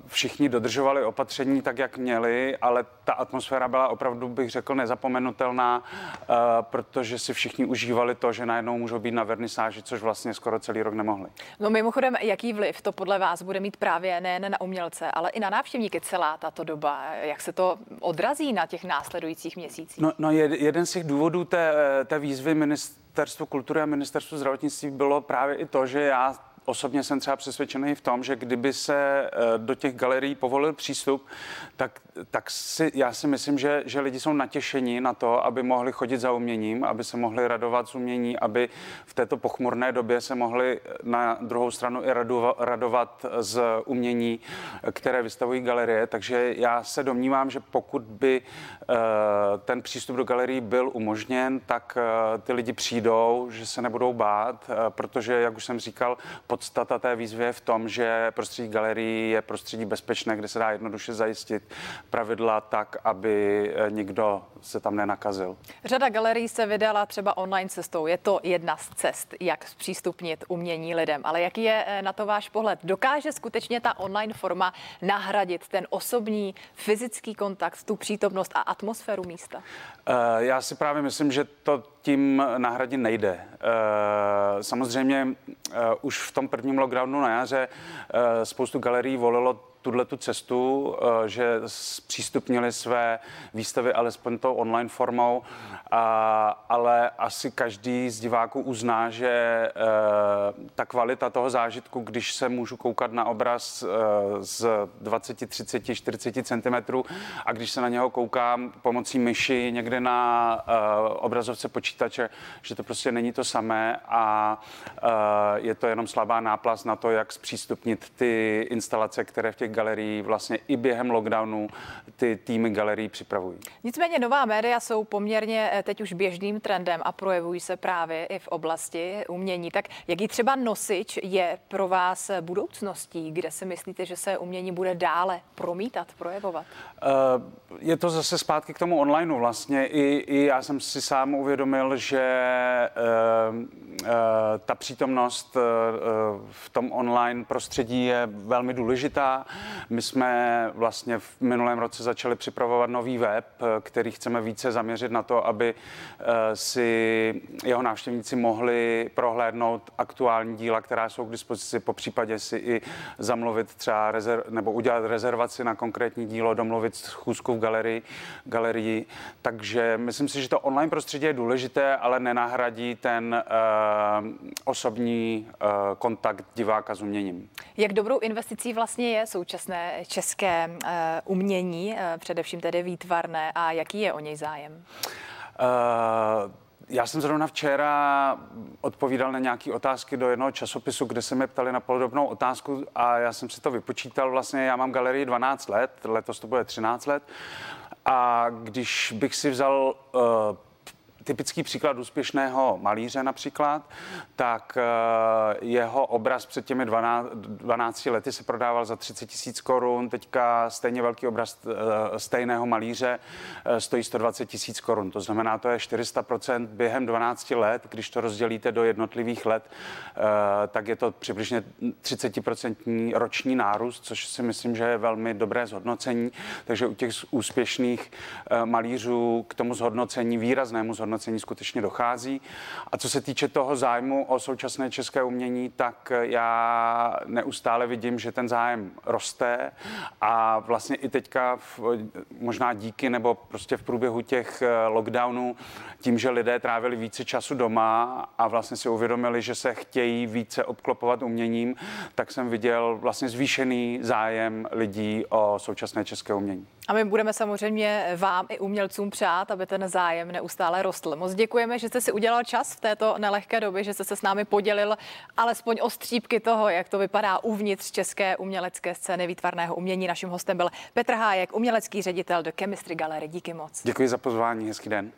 Speaker 39: všichni dodržovali opatření tak, jak měli, ale ta atmosféra byla opravdu, bych řekl, nezapomenutelná, eh, protože si všichni užívali to, že najednou můžou být na vernisáži, což vlastně skoro celý rok nemohli.
Speaker 2: No mimochodem, jaký vliv to podle vás bude mít právě nejen na umělce, ale i na návštěvníky celá tato doba? Jak se to odrazí na těch následujících měsících?
Speaker 39: No, no jeden z těch důvodů té, té výzvy Ministerstvu kultury a Ministerstvu zdravotnictví bylo právě i to, že já osobně jsem třeba přesvědčený v tom, že kdyby se eh, do těch galerií povolil přístup, tak, tak si, já si myslím, že, že lidi jsou natěšení na to, aby mohli chodit za uměním, aby se mohli radovat z umění, aby v této pochmurné době se mohli na druhou stranu i radovat, radovat z umění, které vystavují galerie. Takže já se domnívám, že pokud by eh, ten přístup do galerií byl umožněn, tak eh, ty lidi přijdou, že se nebudou bát, protože, jak už jsem říkal, podstata té výzvy je v tom, že prostředí galerii je prostředí bezpečné, kde se dá jednoduše zajistit pravidla tak, aby eh, nikdo se tam nenakazil.
Speaker 2: Řada galerií se vydala třeba online cestou. Je to jedna z cest, jak zpřístupnit umění lidem. Ale jaký je eh, na to váš pohled? Dokáže skutečně ta online forma nahradit ten osobní fyzický kontakt, tu přítomnost a atmosféru místa?
Speaker 39: Eh, já si právě myslím, že to tím nahradit nejde. Samozřejmě už v tom prvním lockdownu na jaře spoustu galerií volilo tuhle tu cestu, eh, že zpřístupnili své výstavy alespoň tou online formou, ale asi každý z diváků uzná, že eh, ta kvalita toho zážitku, když se můžu koukat na obraz eh, z 20, 30, 40 cm a když se na něho koukám pomocí myši někde na obrazovce počítače, že to prostě není to samé a je to jenom slabá náplast na to, jak zpřístupnit ty instalace, které v těch těch galerií vlastně i během lockdownu ty týmy galerií připravují.
Speaker 2: Nicméně nová média jsou poměrně eh, teď už běžným trendem a projevují se právě i v oblasti umění. Tak jaký třeba nosič je pro vás budoucností, kde si myslíte, že se umění bude dále promítat, projevovat?
Speaker 39: Je to zase zpátky k tomu onlineu vlastně. I, i já jsem si sám uvědomil, že ta přítomnost v tom online prostředí je velmi důležitá. My jsme vlastně v minulém roce začali připravovat nový web, který chceme více zaměřit na to, aby si jeho návštěvníci mohli prohlédnout aktuální díla, která jsou k dispozici, po případě si i zamluvit třeba rezerv, nebo udělat rezervaci na konkrétní dílo, domluvit schůzku v galerii, galerii. Takže myslím si, že to online prostředí je důležité, ale nenahradí ten uh, osobní uh, kontakt diváka s uměním.
Speaker 2: Jak dobrou investicí vlastně je současné české uh, umění, uh, především tedy výtvarné, a jaký je o něj zájem?
Speaker 39: Uh, já jsem zrovna včera odpovídal na nějaké otázky do jednoho časopisu, kde se mě ptali na podobnou otázku a já jsem si to vypočítal. Vlastně já mám galerii 12 let, letos to bude 13 let. A když bych si vzal uh, typický příklad úspěšného malíře například, tak eh, jeho obraz před těmi 12, 12 lety se prodával za 30 tisíc korun, teďka stejně velký obraz eh, stejného malíře eh, stojí 120 tisíc korun. To znamená, to je 400% během 12 let, když to rozdělíte do jednotlivých let, tak je to přibližně 30% roční nárůst, což si myslím, že je velmi dobré zhodnocení. Takže u těch úspěšných malířů k tomu zhodnocení, výraznému zhodnocení, hodnocení skutečně dochází. A co se týče toho zájmu o současné české umění, tak já neustále vidím, že ten zájem roste a vlastně i teďka v, možná díky nebo prostě v průběhu těch eh, lockdownů, tím, že lidé trávili více času doma a vlastně si uvědomili, že se chtějí více obklopovat uměním, tak jsem viděl vlastně zvýšený zájem lidí o současné české umění.
Speaker 2: A my budeme samozřejmě vám i umělcům přát, aby ten zájem neustále rostl. Moc děkujeme, že jste si udělal čas v této nelehké době, že jste se s námi podělil alespoň o střípky toho, jak to vypadá uvnitř české umělecké scény výtvarného umění. Naším hostem byl Petr Hájek, umělecký ředitel do Chemistry Gallery. Díky moc.
Speaker 39: Děkuji za pozvání, hezký den.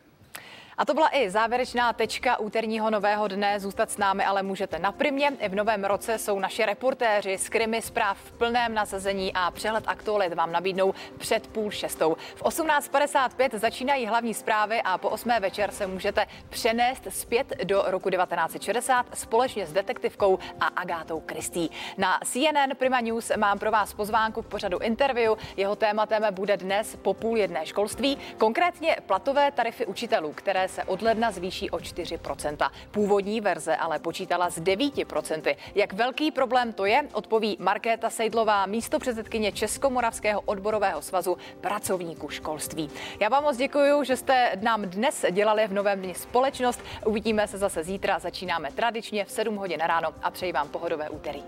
Speaker 2: A to byla i závěrečná tečka úterního nového dne. Zůstat s námi ale můžete na primě. I v novém roce jsou naši reportéři z Krymy zpráv v plném nasazení a přehled aktualit vám nabídnou před půl šestou. V 18.55 začínají hlavní zprávy a po 8. večer se můžete přenést zpět do roku 1960 společně s detektivkou a Agátou Kristý. Na CNN Prima News mám pro vás pozvánku k pořadu interview. Jeho tématem bude dnes po půl jedné školství, konkrétně platové tarify učitelů, které se od ledna zvýší o 4%. Původní verze ale počítala s 9%. Jak velký problém to je, odpoví Markéta Sejdlová, místo předsedkyně Českomoravského odborového svazu pracovníků školství. Já vám moc děkuji, že jste nám dnes dělali v novém dni společnost. Uvidíme se zase zítra. Začínáme tradičně v 7 hodin ráno a přeji vám pohodové úterý.